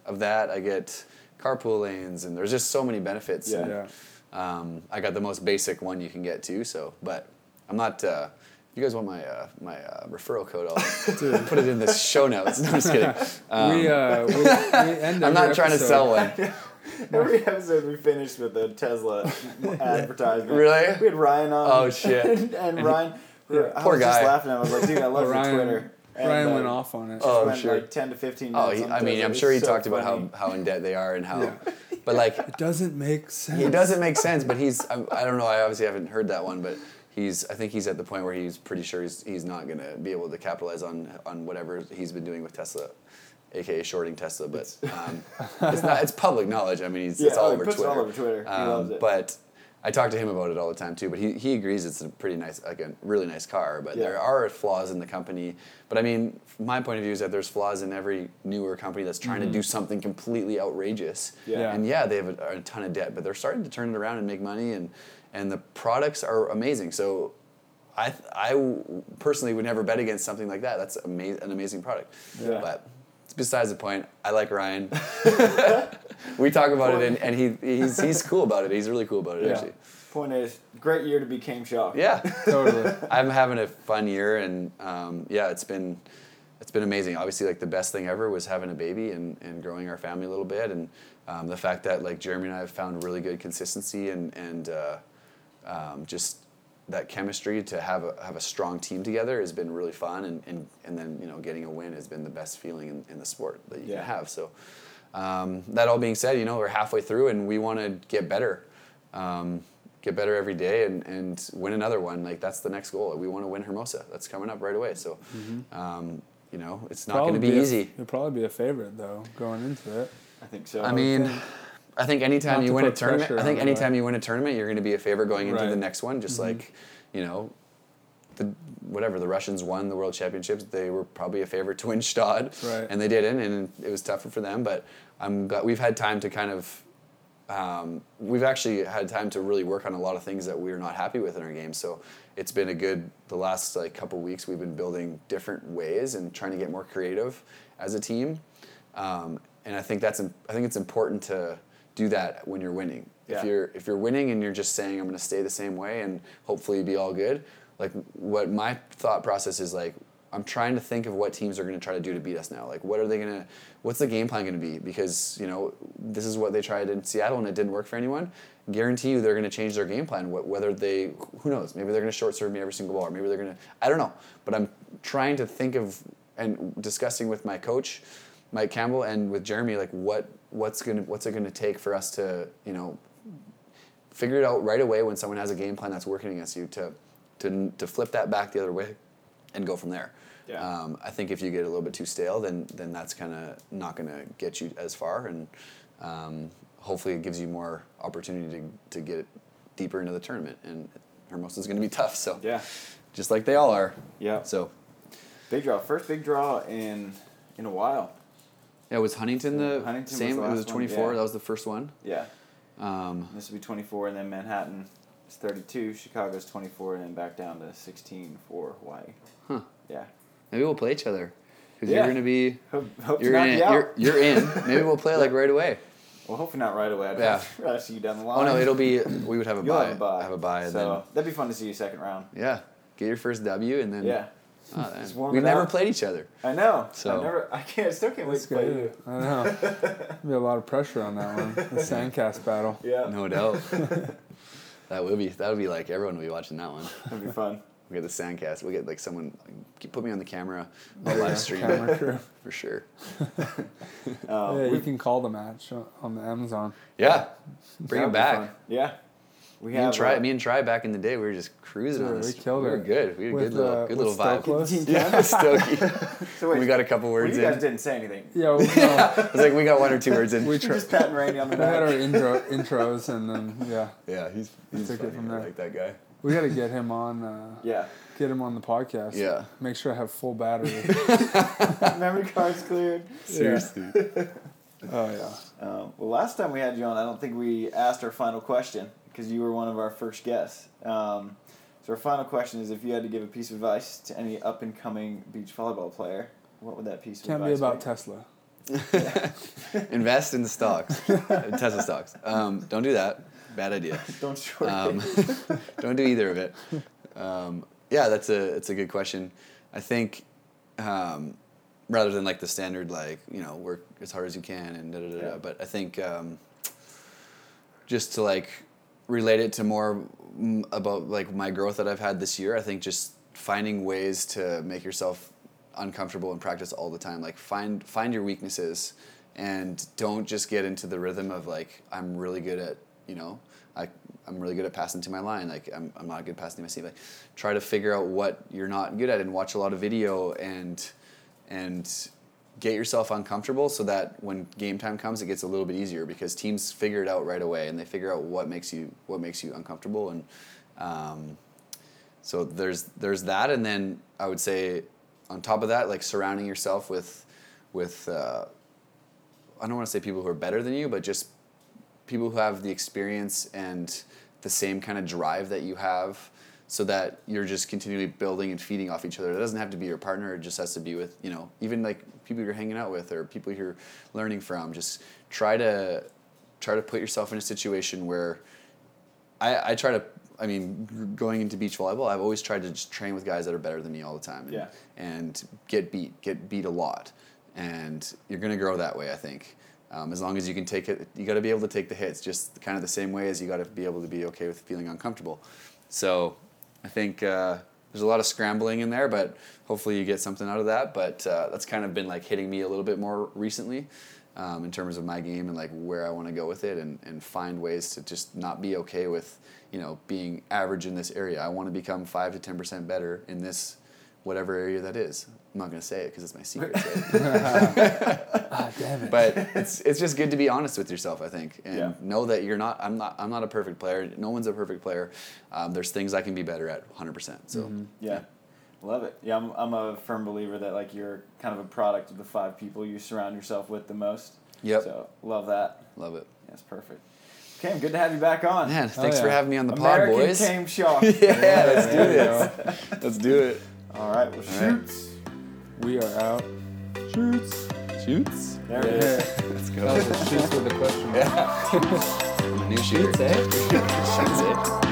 of that i get carpool lanes and there's just so many benefits Yeah. And, Yeah. Um, I got the most basic one you can get too. So, but I'm not. Uh, if you guys want my uh, my uh, referral code, I'll put it in the show notes. No, I'm just kidding. Um, we, uh, we, we end I'm not trying to sell one. Every episode we finished with a Tesla advertisement. Really? We had Ryan on. Oh, shit. and, and Ryan, Yeah, I poor was just laughing. I was like, dude, I love your Ryan, Twitter. And, Ryan uh, went off on it. Oh, went sure. like ten to fifteen Oh, minutes. he, on I mean, I'm sure he so talked about how, how in debt they are and how, Yeah. but like it doesn't make sense. He doesn't make sense, but he's I, I don't know. I obviously haven't heard that one, but he's I think he's at the point where he's pretty sure he's he's not gonna be able to capitalize on on whatever he's been doing with Tesla, aka shorting Tesla. But um, it's not it's public knowledge. I mean, he's Yeah, it's all oh, he over Twitter. all over Twitter. He Um, loves it. But I talk to him about it all the time too. But he, he agrees it's a pretty nice, like a really nice car. But there are flaws in the company. But I mean, my point of view is that there's flaws in every newer company that's trying to do something completely outrageous. Yeah. Yeah. And yeah, they have a, a ton of debt, but they're starting to turn it around and make money, and and the products are amazing. So. I I personally would never bet against something like that. That's ama- an amazing product. Yeah. But besides the point. I like Ryan. we talk about it, and, and he he's, he's cool about it. He's really cool about it, Yeah. actually. Point is, great year to be Chaim Schalk. Yeah, Totally. I'm having a fun year, and um, yeah, it's been it's been amazing. Obviously, like the best thing ever was having a baby and, and growing our family a little bit, and um, the fact that like Jeremy and I have found really good consistency and and uh, um, just that chemistry to have a have a strong team together has been really fun, and, and, and then you know getting a win has been the best feeling in, in the sport that you Yeah. can have. So um, that all being said, you know we're halfway through, and we want to get better. Um, get better every day and, and win another one. Like that's the next goal. We want to win Hermosa. That's coming up right away. So, um, you know, it's not going to Probably be a- easy. it'll probably be a favorite though going into it. I think so. I mean, I think anytime Not you win a tournament, I think anytime you win a tournament, you're going to be a favorite going into the Right. Mm-hmm. next one. Just like, you know, the whatever the Russians won the world championships, they were probably a favorite to win Gstaad, Right. and they didn't, and it was tougher for them. But I'm glad we've had time to kind of. Um, we've actually had time to really work on a lot of things that we're not happy with in our game. So it's been a good the last like couple weeks. We've been building different ways and trying to get more creative as a team. Um, and I think that's I think it's important to do that when you're winning. Yeah. If you're if you're winning and you're just saying I'm going to stay the same way and hopefully be all good, like what my thought process is like I'm trying to think of what teams are going to try to do to beat us now. Like what are they going to what's the game plan going to be because, you know, this is what they tried in Seattle and it didn't work for anyone. Guarantee you they're going to change their game plan whether they who knows, maybe they're going to short serve me every single ball or maybe they're going to I don't know, but I'm trying to think of and discussing with my coach Mike Campbell and with Jeremy, like what what's gonna what's it gonna take for us to you know figure it out right away when someone has a game plan that's working against you to to to flip that back the other way and go from there. Yeah. Um, I think if you get a little bit too stale, then then that's kind of not gonna get you as far, and um, hopefully it gives you more opportunity to to get deeper into the tournament. And Hermosa is gonna be tough, so yeah, just like they all are. yeah. So Big draw. First big draw in in a while. Yeah, was Huntington the Huntington was same? the it was 24. yeah. That was the first one. Yeah. Um, This will be 24, and then Manhattan is 32. Chicago's 24, and then back down to 16 for Hawaii. Huh. Yeah. Maybe we'll play each other. Because Yeah. you're gonna be Hope, hope you're to in you're, you're in. Maybe we'll play like right away. well, hopefully not right away. I'd Yeah. rather see you down the line. Oh no, it'll be we would have a You'll buy. have a buy. Have a buy so that'd be fun to see you second round. yeah, get your first W and then Yeah. Then- Just warm We've never up. played each other. I know. So- I never. I can't. I still can't wait That's to play you. I know. There'll be a lot of pressure on that one. The sandcast battle. Yeah. No doubt. that would be that would be like everyone would be watching that one. That'd be fun. We get the sandcast. We get like someone like, put me on the camera. I'll Yeah, live stream camera crew. for sure. Um, yeah, we- you can call the match on- on the Amazon. Yeah, bring that'd it back. fun. Yeah. We Me and have Tri, uh, me and Tri back in the day, we were just cruising Yeah, on we this. killed we were it. good. We had a good little, uh, good little vibe. Stokely. Team Yeah, Canada. Stokey. So wait, we got a couple well, words you guys in. didn't say anything. Yeah, well, no, I was like, we got one or two words in. we, You're just patting Randy on the we had our intro intros and then yeah, yeah, he's he's Took it funny. from I there. like that guy. we got to get him on. Uh, Yeah. Get him on the podcast. Yeah. Make sure I have full battery. Memory card's cleared. Seriously. oh yeah. Um, well, last time we had you on, I don't think we asked our final question because you were one of our first guests. Um, so our final question is: If you had to give a piece of advice to any up and coming beach volleyball player, what would that piece of advice be? Can't be advice about Tesla. Invest in the stocks, Tesla stocks. Um, don't do that. bad idea. Don't short Um, don't do either of it. Um, yeah, that's a it's a good question. I think um, rather than like the standard like you know work as hard as you can and da da da. da Yeah. But I think um, just to like relate it to more about like my growth that I've had this year. I think just finding ways to make yourself uncomfortable in practice all the time. Like find find your weaknesses and don't just get into the rhythm of like I'm really good at you know I I'm really good at passing to my line. Like I'm I'm not good passing to my seat. Like try to figure out what you're not good at and watch a lot of video and and get yourself uncomfortable so that when game time comes it gets a little bit easier because teams figure it out right away and they figure out what makes you what makes you uncomfortable. And um, so there's there's that. And then I would say on top of that like surrounding yourself with with uh, I don't want to say people who are better than you but just people who have the experience and the same kind of drive that you have so that you're just continually building and feeding off each other. It doesn't have to be your partner, it just has to be with, you know, even like people you're hanging out with or people you're learning from. Just try to try to put yourself in a situation where I, I try to I mean, going into beach volleyball, I've always tried to just train with guys that are better than me all the time. And, Yeah. and get beat, get beat a lot. And you're going to grow that way, I think. Um, as long as you can take it, you got to be able to take the hits just kind of the same way as you got to be able to be okay with feeling uncomfortable. So I think uh, there's a lot of scrambling in there, but hopefully you get something out of that. But uh, that's kind of been like hitting me a little bit more recently um, in terms of my game and like where I want to go with it and, and find ways to just not be okay with, you know, being average in this area. I want to become 5 to 10% better in this whatever area that is. I'm not going to say it because it's my secret. Ah, damn it. but it's it's just good to be honest with yourself, I think, and Yeah. know that you're not. I'm not. I'm not a perfect player. No one's a perfect player. Um, there's things I can be better at, 100. percent So Yeah. Love it. Yeah, I'm, I'm a firm believer that like you're kind of a product of the five people you surround yourself with the most. Yep. So love that. love it. That's perfect. Chaim, good to have you back on. Man, thanks yeah. for having me on the American pod, boys. Chaim Schalk. yeah, let's do There this. Let's do it. All right, well, All right. shoots. We are out. Shoots. Shoots. There it is. Let's That go. was a shoots with a question mark. Yeah. I'm a new shooter. Shoots, eh? Shoots, eh?